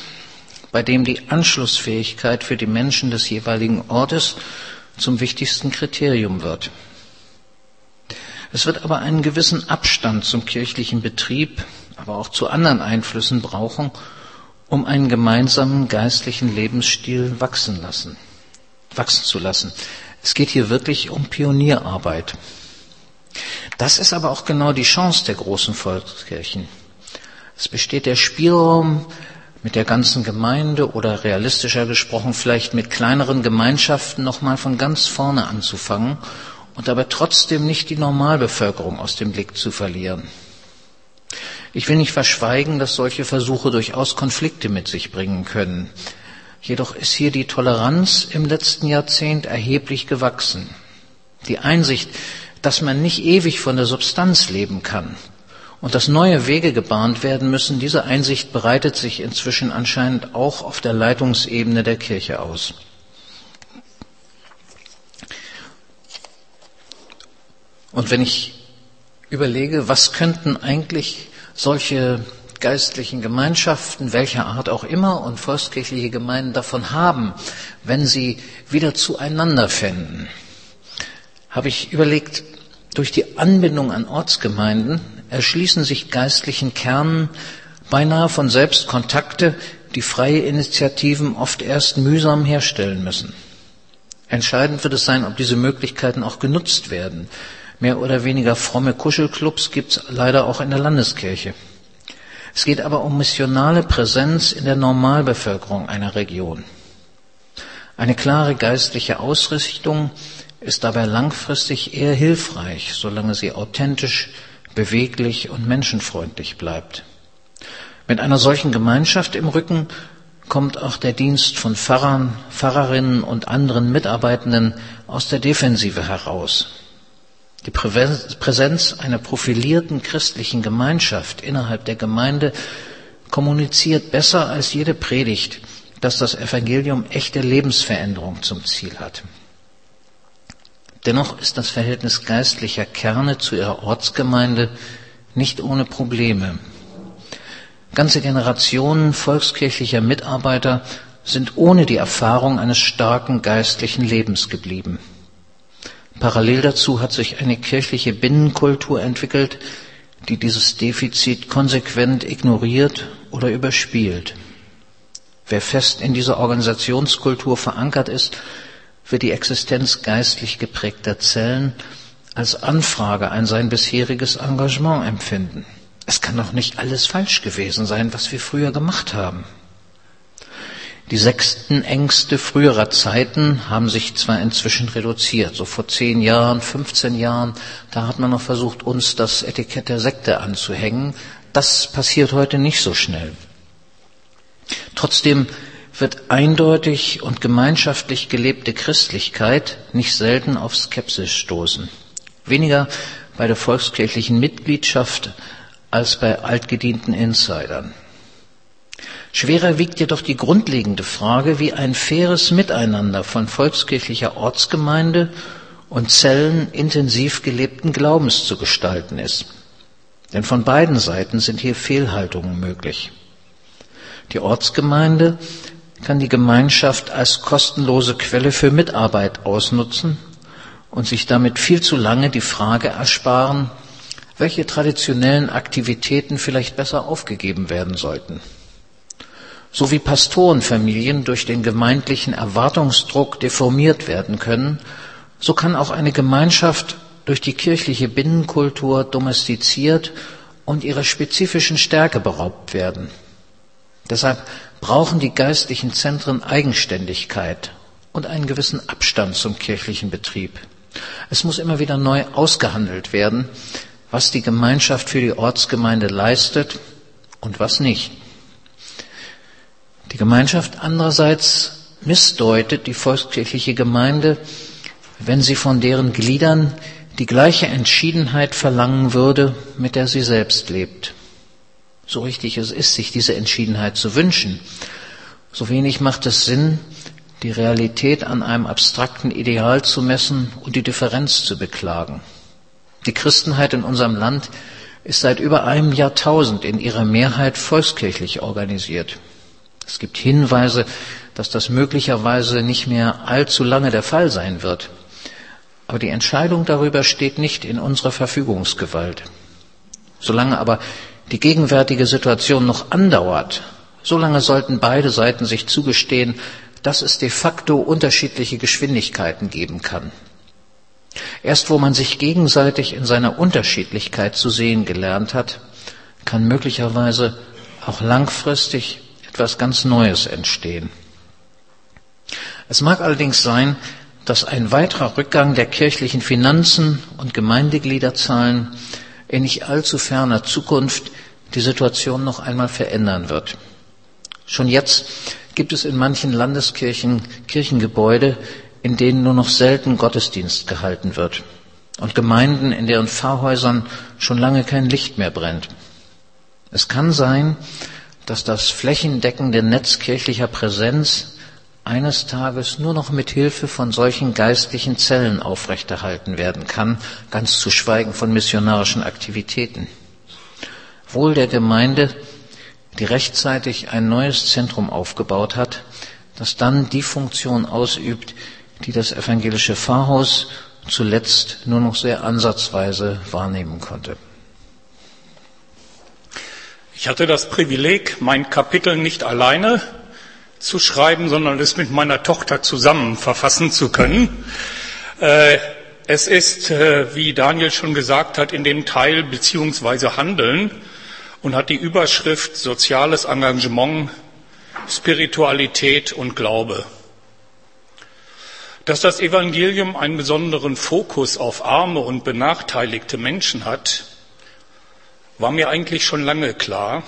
bei dem die Anschlussfähigkeit für die Menschen des jeweiligen Ortes zum wichtigsten Kriterium wird. Es wird aber einen gewissen Abstand zum kirchlichen Betrieb, aber auch zu anderen Einflüssen brauchen, um einen gemeinsamen geistlichen Lebensstil wachsen lassen, wachsen zu lassen. Es geht hier wirklich um Pionierarbeit. Das ist aber auch genau die Chance der großen Volkskirchen. Es besteht der Spielraum, mit der ganzen Gemeinde oder realistischer gesprochen vielleicht mit kleineren Gemeinschaften nochmal von ganz vorne anzufangen und dabei trotzdem nicht die Normalbevölkerung aus dem Blick zu verlieren. Ich will nicht verschweigen, dass solche Versuche durchaus Konflikte mit sich bringen können. Jedoch ist hier die Toleranz im letzten Jahrzehnt erheblich gewachsen. Die Einsicht, dass man nicht ewig von der Substanz leben kann und dass neue Wege gebahnt werden müssen, diese Einsicht breitet sich inzwischen anscheinend auch auf der Leitungsebene der Kirche aus. Und wenn ich überlege, was könnten eigentlich solche geistlichen Gemeinschaften, welcher Art auch immer, und volkskirchliche Gemeinden davon haben, wenn sie wieder zueinander fänden, habe ich überlegt, durch die Anbindung an Ortsgemeinden erschließen sich geistlichen Kernen beinahe von selbst Kontakte, die freie Initiativen oft erst mühsam herstellen müssen. Entscheidend wird es sein, ob diese Möglichkeiten auch genutzt werden. Mehr oder weniger fromme Kuschelclubs gibt es leider auch in der Landeskirche. Es geht aber um missionale Präsenz in der Normalbevölkerung einer Region. Eine klare geistliche Ausrichtung ist dabei langfristig eher hilfreich, solange sie authentisch, beweglich und menschenfreundlich bleibt. Mit einer solchen Gemeinschaft im Rücken kommt auch der Dienst von Pfarrern, Pfarrerinnen und anderen Mitarbeitenden aus der Defensive heraus. Die Präsenz einer profilierten christlichen Gemeinschaft innerhalb der Gemeinde kommuniziert besser als jede Predigt, dass das Evangelium echte Lebensveränderung zum Ziel hat. Dennoch ist das Verhältnis geistlicher Kerne zu ihrer Ortsgemeinde nicht ohne Probleme. Ganze Generationen volkskirchlicher Mitarbeiter sind ohne die Erfahrung eines starken geistlichen Lebens geblieben. Parallel dazu hat sich eine kirchliche Binnenkultur entwickelt, die dieses Defizit konsequent ignoriert oder überspielt. Wer fest in dieser Organisationskultur verankert ist, wird die Existenz geistlich geprägter Zellen als Anfrage an sein bisheriges Engagement empfinden. Es kann doch nicht alles falsch gewesen sein, was wir früher gemacht haben. Die sechsten Ängste früherer Zeiten haben sich zwar inzwischen reduziert, so vor zehn Jahren, 15 Jahren, da hat man noch versucht, uns das Etikett der Sekte anzuhängen. Das passiert heute nicht so schnell. Trotzdem wird eindeutig und gemeinschaftlich gelebte Christlichkeit nicht selten auf Skepsis stoßen. Weniger bei der volkskirchlichen Mitgliedschaft als bei altgedienten Insidern. Schwerer wiegt jedoch die grundlegende Frage, wie ein faires Miteinander von volkskirchlicher Ortsgemeinde und Zellen intensiv gelebten Glaubens zu gestalten ist. Denn von beiden Seiten sind hier Fehlhaltungen möglich. Die Ortsgemeinde kann die Gemeinschaft als kostenlose Quelle für Mitarbeit ausnutzen und sich damit viel zu lange die Frage ersparen, welche traditionellen Aktivitäten vielleicht besser aufgegeben werden sollten so wie Pastorenfamilien durch den gemeindlichen Erwartungsdruck deformiert werden können, so kann auch eine Gemeinschaft durch die kirchliche Binnenkultur domestiziert und ihrer spezifischen Stärke beraubt werden. Deshalb brauchen die geistlichen Zentren Eigenständigkeit und einen gewissen Abstand zum kirchlichen Betrieb. Es muss immer wieder neu ausgehandelt werden, was die Gemeinschaft für die Ortsgemeinde leistet und was nicht. Die Gemeinschaft andererseits missdeutet die volkskirchliche Gemeinde, wenn sie von deren Gliedern die gleiche Entschiedenheit verlangen würde, mit der sie selbst lebt. So richtig es ist, sich diese Entschiedenheit zu wünschen, so wenig macht es Sinn, die Realität an einem abstrakten Ideal zu messen und die Differenz zu beklagen. Die Christenheit in unserem Land ist seit über einem Jahrtausend in ihrer Mehrheit volkskirchlich organisiert. Es gibt Hinweise, dass das möglicherweise nicht mehr allzu lange der Fall sein wird. Aber die Entscheidung darüber steht nicht in unserer Verfügungsgewalt. Solange aber die gegenwärtige Situation noch andauert, solange sollten beide Seiten sich zugestehen, dass es de facto unterschiedliche Geschwindigkeiten geben kann. Erst wo man sich gegenseitig in seiner Unterschiedlichkeit zu sehen gelernt hat, kann möglicherweise auch langfristig etwas ganz Neues entstehen. Es mag allerdings sein, dass ein weiterer Rückgang der kirchlichen Finanzen und Gemeindegliederzahlen in nicht allzu ferner Zukunft die Situation noch einmal verändern wird. Schon jetzt gibt es in manchen Landeskirchen Kirchengebäude, in denen nur noch selten Gottesdienst gehalten wird und Gemeinden, in deren Pfarrhäusern schon lange kein Licht mehr brennt. Es kann sein, dass das flächendeckende Netz kirchlicher Präsenz eines Tages nur noch mit Hilfe von solchen geistlichen Zellen aufrechterhalten werden kann, ganz zu schweigen von missionarischen Aktivitäten. Wohl der Gemeinde, die rechtzeitig ein neues Zentrum aufgebaut hat, das dann die Funktion ausübt, die das evangelische Pfarrhaus zuletzt nur noch sehr ansatzweise wahrnehmen konnte. Ich hatte das Privileg, mein Kapitel nicht alleine zu schreiben, sondern es mit meiner Tochter zusammen verfassen zu können. Äh, es ist, äh, wie Daniel schon gesagt hat, in dem Teil beziehungsweise Handeln und hat die Überschrift Soziales Engagement, Spiritualität und Glaube. Dass das Evangelium einen besonderen Fokus auf arme und benachteiligte Menschen hat, war mir eigentlich schon lange klar.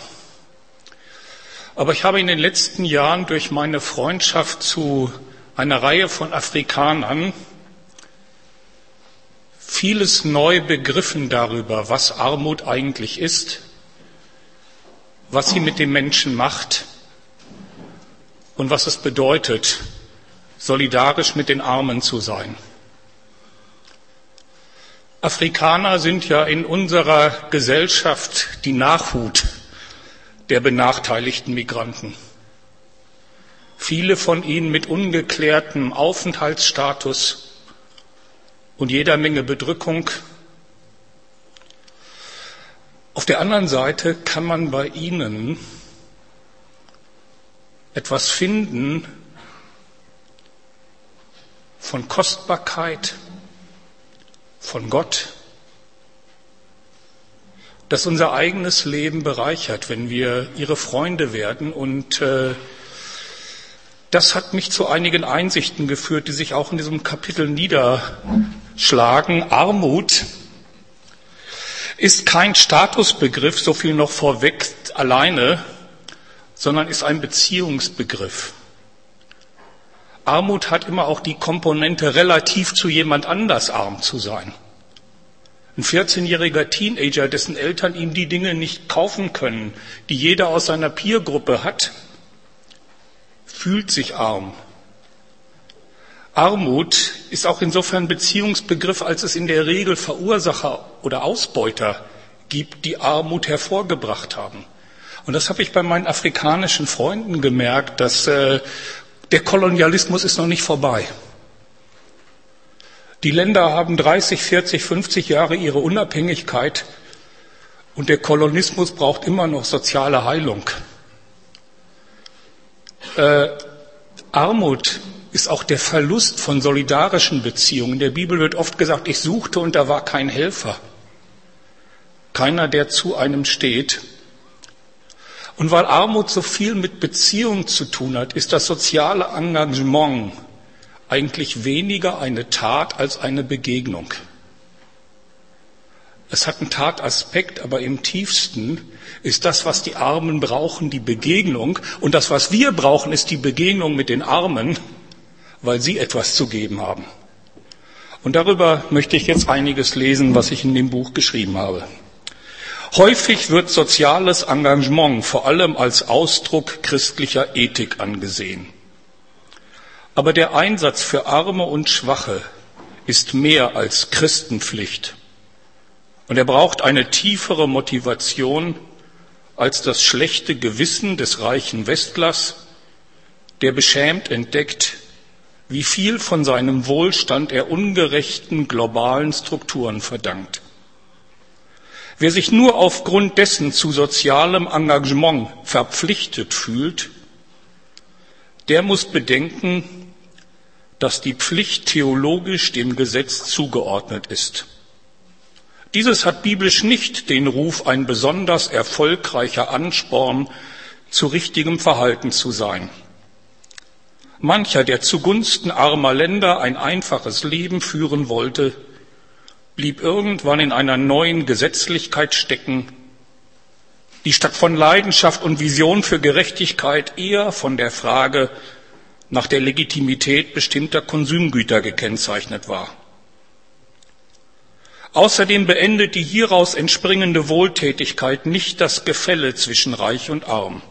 Aber ich habe in den letzten Jahren durch meine Freundschaft zu einer Reihe von Afrikanern vieles neu begriffen darüber, was Armut eigentlich ist, was sie mit dem Menschen macht und was es bedeutet, solidarisch mit den Armen zu sein. Afrikaner sind ja in unserer Gesellschaft die Nachhut der benachteiligten Migranten. Viele von ihnen mit ungeklärtem Aufenthaltsstatus und jeder Menge Bedrückung. Auf der anderen Seite kann man bei ihnen etwas finden von Kostbarkeit, von Gott, das unser eigenes Leben bereichert, wenn wir ihre Freunde werden. Und äh, das hat mich zu einigen Einsichten geführt, die sich auch in diesem Kapitel niederschlagen. Armut ist kein Statusbegriff, so viel noch vorweg alleine, sondern ist ein Beziehungsbegriff. Armut hat immer auch die Komponente, relativ zu jemand anders arm zu sein. Ein 14-jähriger Teenager, dessen Eltern ihm die Dinge nicht kaufen können, die jeder aus seiner Peergruppe hat, fühlt sich arm. Armut ist auch insofern Beziehungsbegriff, als es in der Regel Verursacher oder Ausbeuter gibt, die Armut hervorgebracht haben. Und das habe ich bei meinen afrikanischen Freunden gemerkt, dass äh, der Kolonialismus ist noch nicht vorbei. Die Länder haben 30, 40, 50 Jahre ihre Unabhängigkeit und der Kolonismus braucht immer noch soziale Heilung. Äh, Armut ist auch der Verlust von solidarischen Beziehungen. In der Bibel wird oft gesagt, ich suchte und da war kein Helfer. Keiner, der zu einem steht. Und weil Armut so viel mit Beziehung zu tun hat, ist das soziale Engagement eigentlich weniger eine Tat als eine Begegnung. Es hat einen Tataspekt, aber im tiefsten ist das, was die Armen brauchen, die Begegnung. Und das, was wir brauchen, ist die Begegnung mit den Armen, weil sie etwas zu geben haben. Und darüber möchte ich jetzt einiges lesen, was ich in dem Buch geschrieben habe. Häufig wird soziales Engagement vor allem als Ausdruck christlicher Ethik angesehen. Aber der Einsatz für Arme und Schwache ist mehr als Christenpflicht. Und er braucht eine tiefere Motivation als das schlechte Gewissen des reichen Westlers, der beschämt entdeckt, wie viel von seinem Wohlstand er ungerechten globalen Strukturen verdankt. Wer sich nur aufgrund dessen zu sozialem Engagement verpflichtet fühlt, der muss bedenken, dass die Pflicht theologisch dem Gesetz zugeordnet ist. Dieses hat biblisch nicht den Ruf, ein besonders erfolgreicher Ansporn zu richtigem Verhalten zu sein. Mancher, der zugunsten armer Länder ein einfaches Leben führen wollte, blieb irgendwann in einer neuen Gesetzlichkeit stecken, die statt von Leidenschaft und Vision für Gerechtigkeit eher von der Frage nach der Legitimität bestimmter Konsumgüter gekennzeichnet war. Außerdem beendet die hieraus entspringende Wohltätigkeit nicht das Gefälle zwischen Reich und Arm.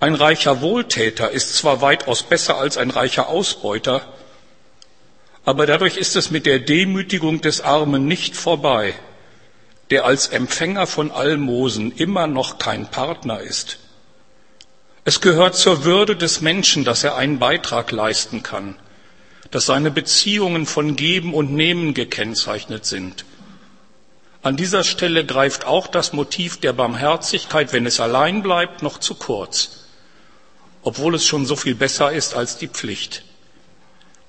Ein reicher Wohltäter ist zwar weitaus besser als ein reicher Ausbeuter, aber dadurch ist es mit der Demütigung des Armen nicht vorbei, der als Empfänger von Almosen immer noch kein Partner ist. Es gehört zur Würde des Menschen, dass er einen Beitrag leisten kann, dass seine Beziehungen von Geben und Nehmen gekennzeichnet sind. An dieser Stelle greift auch das Motiv der Barmherzigkeit, wenn es allein bleibt, noch zu kurz obwohl es schon so viel besser ist als die Pflicht.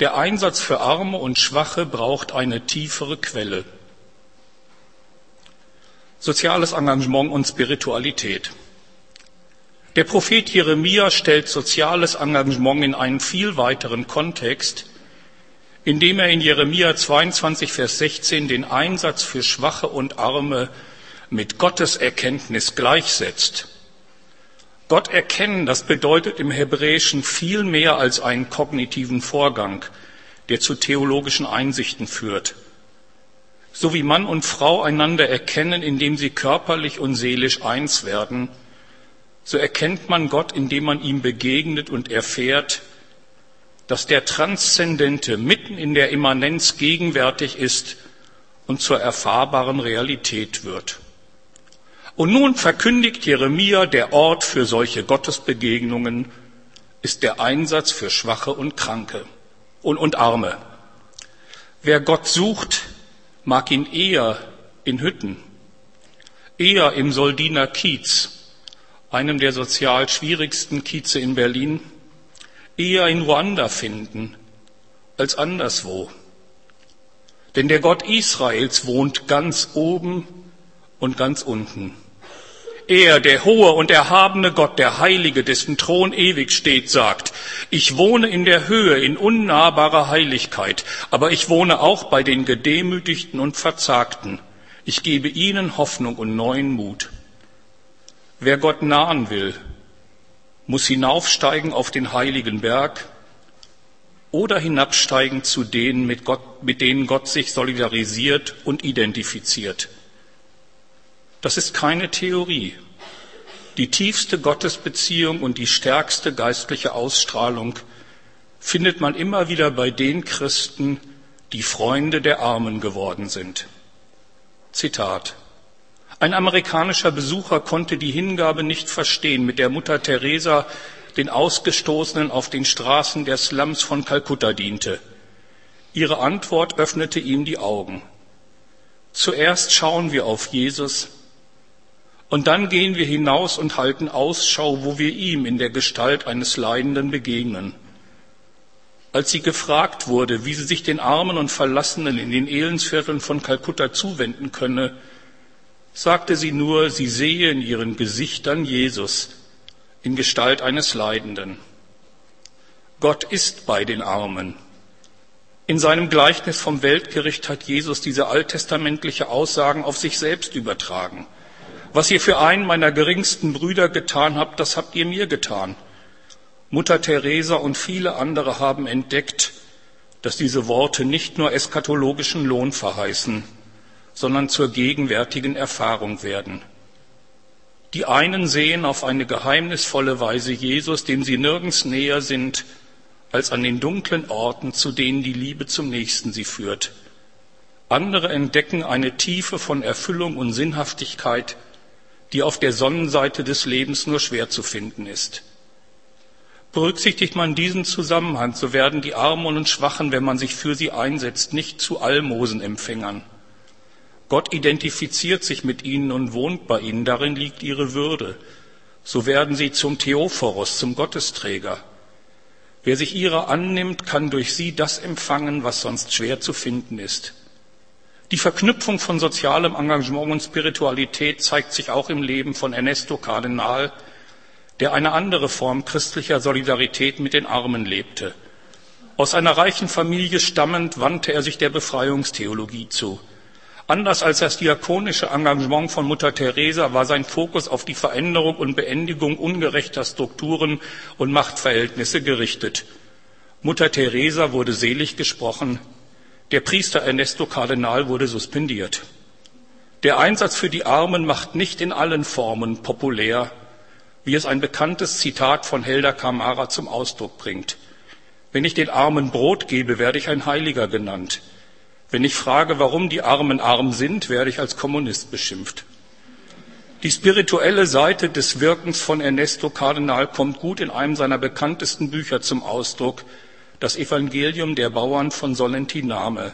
Der Einsatz für Arme und Schwache braucht eine tiefere Quelle. Soziales Engagement und Spiritualität. Der Prophet Jeremia stellt soziales Engagement in einen viel weiteren Kontext, indem er in Jeremia 22, Vers 16 den Einsatz für Schwache und Arme mit Gottes Erkenntnis gleichsetzt. Gott erkennen, das bedeutet im Hebräischen viel mehr als einen kognitiven Vorgang, der zu theologischen Einsichten führt. So wie Mann und Frau einander erkennen, indem sie körperlich und seelisch eins werden, so erkennt man Gott, indem man ihm begegnet und erfährt, dass der Transzendente mitten in der Immanenz gegenwärtig ist und zur erfahrbaren Realität wird. Und nun verkündigt Jeremia, der Ort für solche Gottesbegegnungen ist der Einsatz für Schwache und Kranke und, und Arme. Wer Gott sucht, mag ihn eher in Hütten, eher im Soldiner Kiez, einem der sozial schwierigsten Kieze in Berlin, eher in Ruanda finden als anderswo. Denn der Gott Israels wohnt ganz oben und ganz unten. Er, der hohe und erhabene Gott, der Heilige, dessen Thron ewig steht, sagt, ich wohne in der Höhe, in unnahbarer Heiligkeit, aber ich wohne auch bei den Gedemütigten und Verzagten. Ich gebe ihnen Hoffnung und neuen Mut. Wer Gott nahen will, muss hinaufsteigen auf den heiligen Berg oder hinabsteigen zu denen, mit, Gott, mit denen Gott sich solidarisiert und identifiziert. Das ist keine Theorie. Die tiefste Gottesbeziehung und die stärkste geistliche Ausstrahlung findet man immer wieder bei den Christen, die Freunde der Armen geworden sind. Zitat. Ein amerikanischer Besucher konnte die Hingabe nicht verstehen, mit der Mutter Teresa den Ausgestoßenen auf den Straßen der Slums von Kalkutta diente. Ihre Antwort öffnete ihm die Augen. Zuerst schauen wir auf Jesus, und dann gehen wir hinaus und halten Ausschau, wo wir ihm in der Gestalt eines Leidenden begegnen. Als sie gefragt wurde, wie sie sich den Armen und Verlassenen in den Elendsvierteln von Kalkutta zuwenden könne, sagte sie nur, sie sehe in ihren Gesichtern Jesus in Gestalt eines Leidenden. Gott ist bei den Armen. In seinem Gleichnis vom Weltgericht hat Jesus diese alttestamentliche Aussagen auf sich selbst übertragen. Was ihr für einen meiner geringsten Brüder getan habt, das habt ihr mir getan. Mutter Teresa und viele andere haben entdeckt, dass diese Worte nicht nur eskatologischen Lohn verheißen, sondern zur gegenwärtigen Erfahrung werden. Die einen sehen auf eine geheimnisvolle Weise Jesus, dem sie nirgends näher sind als an den dunklen Orten, zu denen die Liebe zum Nächsten sie führt. Andere entdecken eine Tiefe von Erfüllung und Sinnhaftigkeit, die auf der Sonnenseite des Lebens nur schwer zu finden ist. Berücksichtigt man diesen Zusammenhang, so werden die Armen und Schwachen, wenn man sich für sie einsetzt, nicht zu Almosenempfängern. Gott identifiziert sich mit ihnen und wohnt bei ihnen, darin liegt ihre Würde. So werden sie zum Theophoros, zum Gottesträger. Wer sich ihrer annimmt, kann durch sie das empfangen, was sonst schwer zu finden ist. Die Verknüpfung von sozialem Engagement und Spiritualität zeigt sich auch im Leben von Ernesto Cardenal, der eine andere Form christlicher Solidarität mit den Armen lebte. Aus einer reichen Familie stammend wandte er sich der Befreiungstheologie zu. Anders als das diakonische Engagement von Mutter Teresa war sein Fokus auf die Veränderung und Beendigung ungerechter Strukturen und Machtverhältnisse gerichtet. Mutter Teresa wurde selig gesprochen, der Priester Ernesto Kardinal wurde suspendiert. Der Einsatz für die Armen macht nicht in allen Formen populär, wie es ein bekanntes Zitat von Helda Kamara zum Ausdruck bringt. Wenn ich den Armen Brot gebe, werde ich ein Heiliger genannt. Wenn ich frage, warum die Armen arm sind, werde ich als Kommunist beschimpft. Die spirituelle Seite des Wirkens von Ernesto Kardinal kommt gut in einem seiner bekanntesten Bücher zum Ausdruck, das Evangelium der Bauern von Solentiname.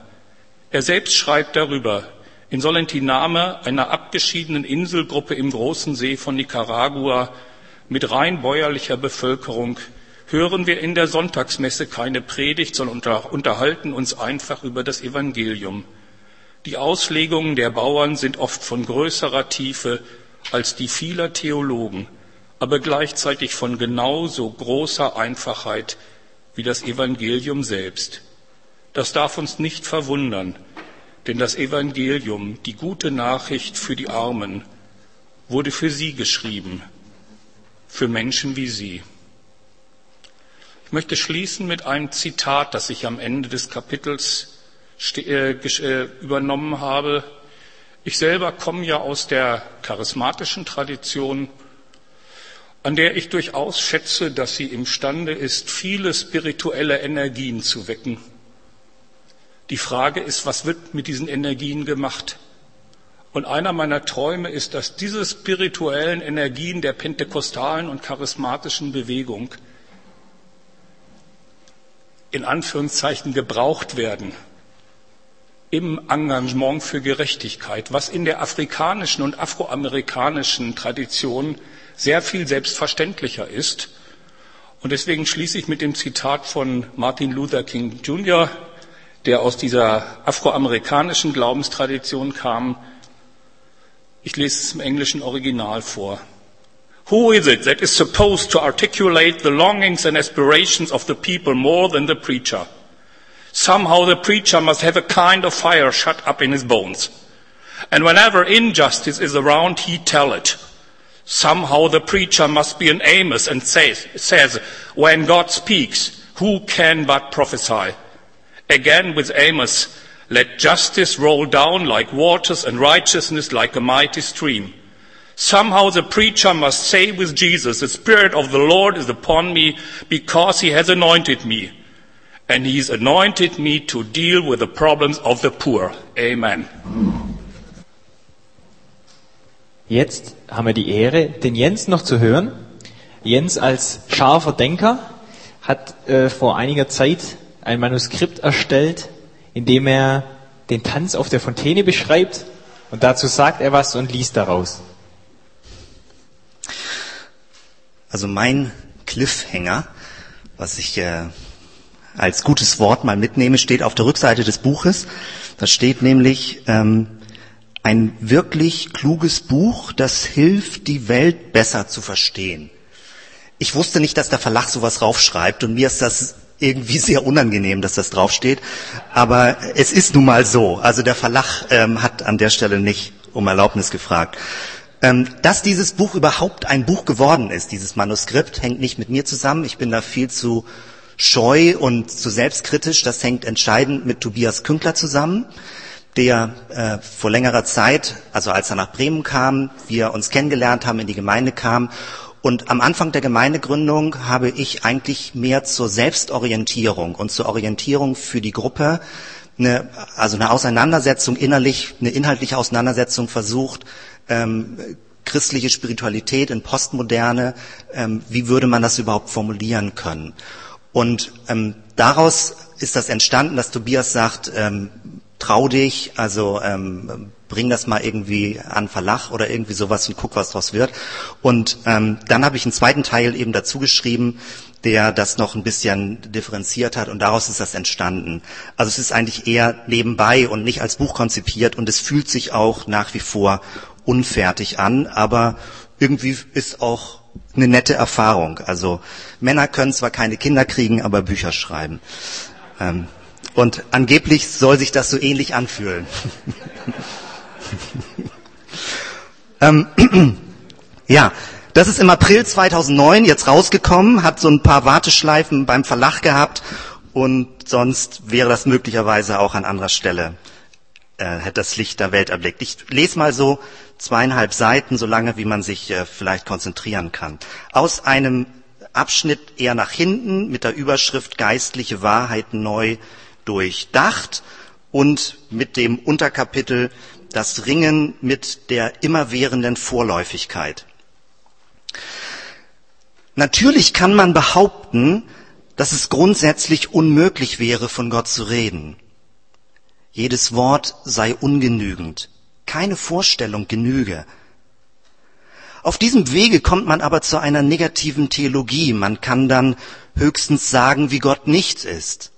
Er selbst schreibt darüber, in Solentiname, einer abgeschiedenen Inselgruppe im großen See von Nicaragua mit rein bäuerlicher Bevölkerung, hören wir in der Sonntagsmesse keine Predigt, sondern unterhalten uns einfach über das Evangelium. Die Auslegungen der Bauern sind oft von größerer Tiefe als die vieler Theologen, aber gleichzeitig von genauso großer Einfachheit wie das Evangelium selbst. Das darf uns nicht verwundern, denn das Evangelium, die gute Nachricht für die Armen, wurde für sie geschrieben, für Menschen wie sie. Ich möchte schließen mit einem Zitat, das ich am Ende des Kapitels äh, äh, übernommen habe. Ich selber komme ja aus der charismatischen Tradition an der ich durchaus schätze, dass sie imstande ist, viele spirituelle Energien zu wecken. Die Frage ist, was wird mit diesen Energien gemacht? Und einer meiner Träume ist, dass diese spirituellen Energien der pentekostalen und charismatischen Bewegung in Anführungszeichen gebraucht werden im Engagement für Gerechtigkeit, was in der afrikanischen und afroamerikanischen Tradition sehr viel selbstverständlicher ist. Und deswegen schließe ich mit dem Zitat von Martin Luther King Jr., der aus dieser afroamerikanischen Glaubenstradition kam. Ich lese es im englischen Original vor. Who is it that is supposed to articulate the longings and aspirations of the people more than the preacher? Somehow the preacher must have a kind of fire shut up in his bones. And whenever injustice is around, he tell it. Somehow the preacher must be an Amos and says, says, when God speaks, who can but prophesy? Again with Amos, let justice roll down like waters and righteousness like a mighty stream. Somehow the preacher must say with Jesus, the Spirit of the Lord is upon me because he has anointed me. And he's anointed me to deal with the problems of the poor. Amen. Jetzt haben wir die Ehre, den Jens noch zu hören. Jens als scharfer Denker hat äh, vor einiger Zeit ein Manuskript erstellt, in dem er den Tanz auf der Fontäne beschreibt und dazu sagt er was und liest daraus. Also mein Cliffhanger, was ich äh, als gutes Wort mal mitnehme, steht auf der Rückseite des Buches. Da steht nämlich, ähm, ein wirklich kluges Buch, das hilft, die Welt besser zu verstehen. Ich wusste nicht, dass der Verlag sowas raufschreibt und mir ist das irgendwie *laughs* sehr unangenehm, dass das draufsteht. Aber es ist nun mal so. Also der Verlag ähm, hat an der Stelle nicht um Erlaubnis gefragt. Ähm, dass dieses Buch überhaupt ein Buch geworden ist, dieses Manuskript, hängt nicht mit mir zusammen. Ich bin da viel zu scheu und zu selbstkritisch. Das hängt entscheidend mit Tobias Künkler zusammen der äh, vor längerer Zeit, also als er nach Bremen kam, wir uns kennengelernt haben, in die Gemeinde kam. Und am Anfang der Gemeindegründung habe ich eigentlich mehr zur Selbstorientierung und zur Orientierung für die Gruppe, eine, also eine Auseinandersetzung innerlich, eine inhaltliche Auseinandersetzung versucht, ähm, christliche Spiritualität in Postmoderne, ähm, wie würde man das überhaupt formulieren können? Und ähm, daraus ist das entstanden, dass Tobias sagt, ähm, trau dich, also ähm, bring das mal irgendwie an Verlag oder irgendwie sowas und guck, was draus wird. Und ähm, dann habe ich einen zweiten Teil eben dazu geschrieben, der das noch ein bisschen differenziert hat und daraus ist das entstanden. Also es ist eigentlich eher nebenbei und nicht als Buch konzipiert und es fühlt sich auch nach wie vor unfertig an, aber irgendwie ist auch eine nette Erfahrung. Also Männer können zwar keine Kinder kriegen, aber Bücher schreiben. Ähm, und angeblich soll sich das so ähnlich anfühlen. *laughs* ähm, *clears throat* ja, das ist im April 2009 jetzt rausgekommen, hat so ein paar Warteschleifen beim Verlag gehabt und sonst wäre das möglicherweise auch an anderer Stelle, äh, hätte das Licht der Welt erblickt. Ich lese mal so zweieinhalb Seiten, so lange wie man sich äh, vielleicht konzentrieren kann. Aus einem Abschnitt eher nach hinten mit der Überschrift Geistliche Wahrheit neu durchdacht und mit dem Unterkapitel Das Ringen mit der immerwährenden Vorläufigkeit. Natürlich kann man behaupten, dass es grundsätzlich unmöglich wäre, von Gott zu reden. Jedes Wort sei ungenügend. Keine Vorstellung genüge. Auf diesem Wege kommt man aber zu einer negativen Theologie. Man kann dann höchstens sagen, wie Gott nicht ist.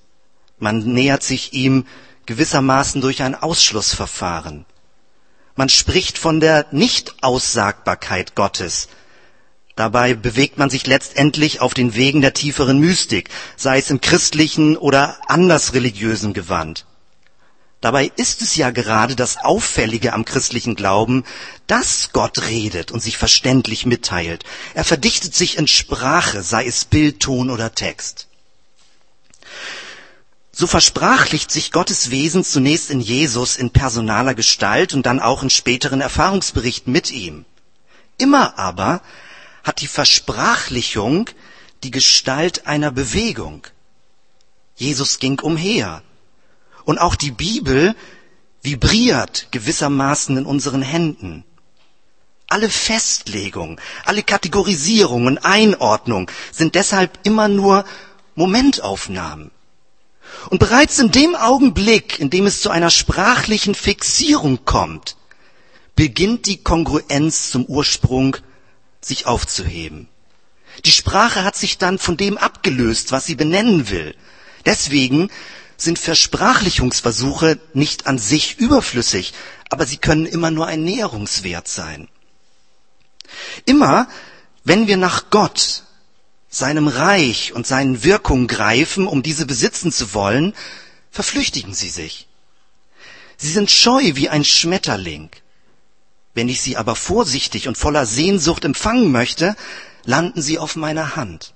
Man nähert sich ihm gewissermaßen durch ein Ausschlussverfahren. Man spricht von der Nichtaussagbarkeit Gottes, Dabei bewegt man sich letztendlich auf den Wegen der tieferen Mystik, sei es im christlichen oder anders religiösen Gewand. Dabei ist es ja gerade das Auffällige am christlichen Glauben, dass Gott redet und sich verständlich mitteilt. Er verdichtet sich in Sprache, sei es Bild, Ton oder Text. So versprachlicht sich Gottes Wesen zunächst in Jesus in personaler Gestalt und dann auch in späteren Erfahrungsberichten mit ihm. Immer aber hat die Versprachlichung die Gestalt einer Bewegung. Jesus ging umher. Und auch die Bibel vibriert gewissermaßen in unseren Händen. Alle Festlegungen, alle Kategorisierungen, Einordnung sind deshalb immer nur Momentaufnahmen. Und bereits in dem Augenblick, in dem es zu einer sprachlichen Fixierung kommt, beginnt die Kongruenz zum Ursprung sich aufzuheben. Die Sprache hat sich dann von dem abgelöst, was sie benennen will. Deswegen sind Versprachlichungsversuche nicht an sich überflüssig, aber sie können immer nur ein Näherungswert sein. Immer, wenn wir nach Gott, seinem Reich und seinen Wirkungen greifen, um diese besitzen zu wollen, verflüchtigen sie sich. Sie sind scheu wie ein Schmetterling. Wenn ich sie aber vorsichtig und voller Sehnsucht empfangen möchte, landen sie auf meiner Hand.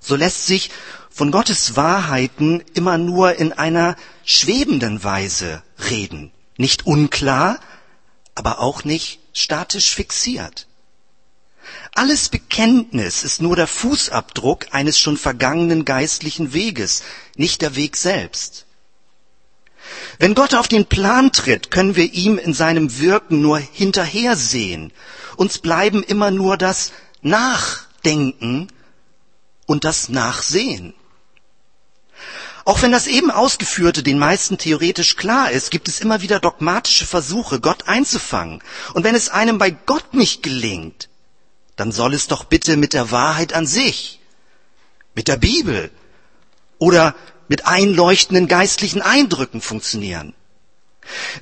So lässt sich von Gottes Wahrheiten immer nur in einer schwebenden Weise reden. Nicht unklar, aber auch nicht statisch fixiert. Alles Bekenntnis ist nur der Fußabdruck eines schon vergangenen geistlichen Weges, nicht der Weg selbst. Wenn Gott auf den Plan tritt, können wir ihm in seinem Wirken nur hinterhersehen. Uns bleiben immer nur das Nachdenken und das Nachsehen. Auch wenn das eben ausgeführte den meisten theoretisch klar ist, gibt es immer wieder dogmatische Versuche, Gott einzufangen. Und wenn es einem bei Gott nicht gelingt, dann soll es doch bitte mit der Wahrheit an sich, mit der Bibel oder mit einleuchtenden geistlichen Eindrücken funktionieren.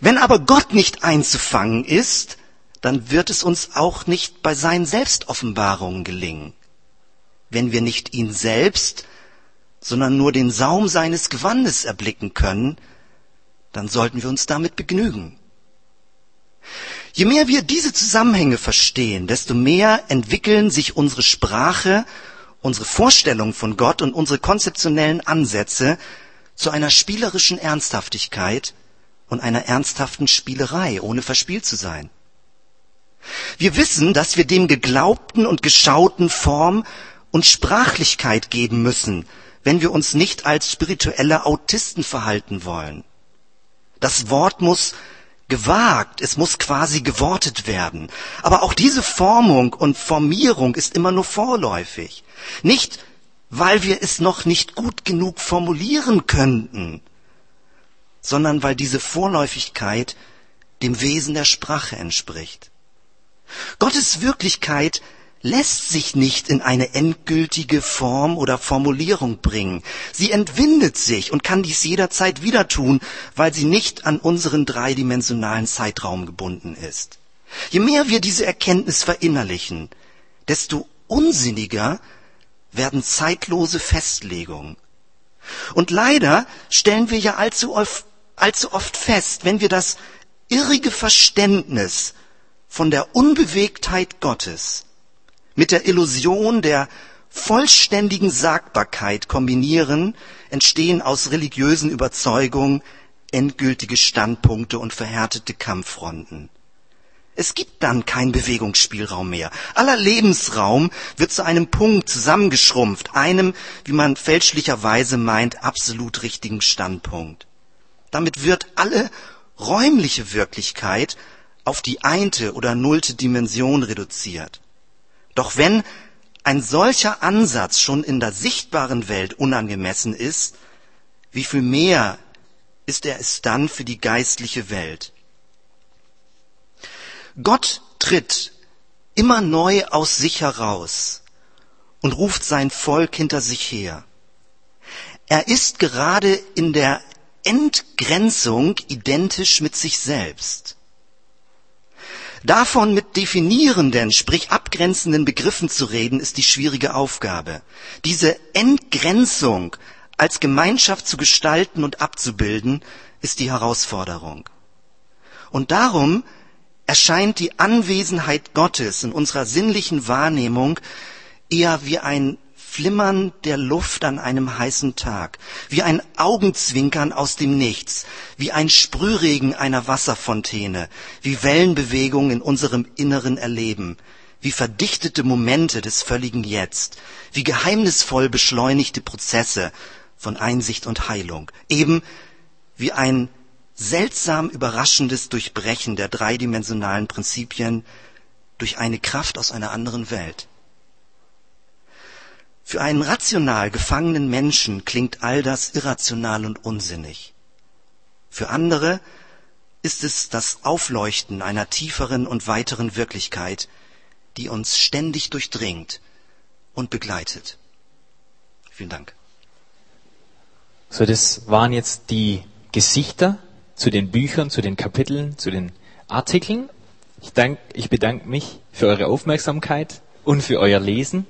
Wenn aber Gott nicht einzufangen ist, dann wird es uns auch nicht bei seinen Selbstoffenbarungen gelingen. Wenn wir nicht ihn selbst, sondern nur den Saum seines Gewandes erblicken können, dann sollten wir uns damit begnügen. Je mehr wir diese Zusammenhänge verstehen, desto mehr entwickeln sich unsere Sprache unsere Vorstellung von Gott und unsere konzeptionellen Ansätze zu einer spielerischen Ernsthaftigkeit und einer ernsthaften Spielerei, ohne verspielt zu sein. Wir wissen, dass wir dem Geglaubten und Geschauten Form und Sprachlichkeit geben müssen, wenn wir uns nicht als spirituelle Autisten verhalten wollen. Das Wort muss gewagt, es muss quasi gewortet werden. Aber auch diese Formung und Formierung ist immer nur vorläufig. Nicht, weil wir es noch nicht gut genug formulieren könnten, sondern weil diese Vorläufigkeit dem Wesen der Sprache entspricht. Gottes Wirklichkeit lässt sich nicht in eine endgültige Form oder Formulierung bringen. Sie entwindet sich und kann dies jederzeit wieder tun, weil sie nicht an unseren dreidimensionalen Zeitraum gebunden ist. Je mehr wir diese Erkenntnis verinnerlichen, desto unsinniger werden zeitlose Festlegungen. Und leider stellen wir ja allzu oft, allzu oft fest, wenn wir das irrige Verständnis von der Unbewegtheit Gottes mit der Illusion der vollständigen Sagbarkeit kombinieren, entstehen aus religiösen Überzeugungen endgültige Standpunkte und verhärtete Kampffronten. Es gibt dann keinen Bewegungsspielraum mehr. Aller Lebensraum wird zu einem Punkt zusammengeschrumpft, einem, wie man fälschlicherweise meint, absolut richtigen Standpunkt. Damit wird alle räumliche Wirklichkeit auf die einte oder nullte Dimension reduziert. Doch wenn ein solcher Ansatz schon in der sichtbaren Welt unangemessen ist, wie viel mehr ist er es dann für die geistliche Welt? Gott tritt immer neu aus sich heraus und ruft sein Volk hinter sich her. Er ist gerade in der Entgrenzung identisch mit sich selbst. Davon mit definierenden, sprich abgrenzenden Begriffen zu reden, ist die schwierige Aufgabe. Diese Entgrenzung als Gemeinschaft zu gestalten und abzubilden, ist die Herausforderung. Und darum erscheint die Anwesenheit Gottes in unserer sinnlichen Wahrnehmung eher wie ein Flimmern der Luft an einem heißen Tag, wie ein Augenzwinkern aus dem Nichts, wie ein Sprühregen einer Wasserfontäne, wie Wellenbewegungen in unserem Inneren erleben, wie verdichtete Momente des völligen Jetzt, wie geheimnisvoll beschleunigte Prozesse von Einsicht und Heilung, eben wie ein seltsam überraschendes Durchbrechen der dreidimensionalen Prinzipien durch eine Kraft aus einer anderen Welt. Für einen rational gefangenen Menschen klingt all das irrational und unsinnig. Für andere ist es das Aufleuchten einer tieferen und weiteren Wirklichkeit, die uns ständig durchdringt und begleitet. Vielen Dank. So, das waren jetzt die Gesichter zu den Büchern, zu den Kapiteln, zu den Artikeln. Ich, dank, ich bedanke mich für eure Aufmerksamkeit und für euer Lesen.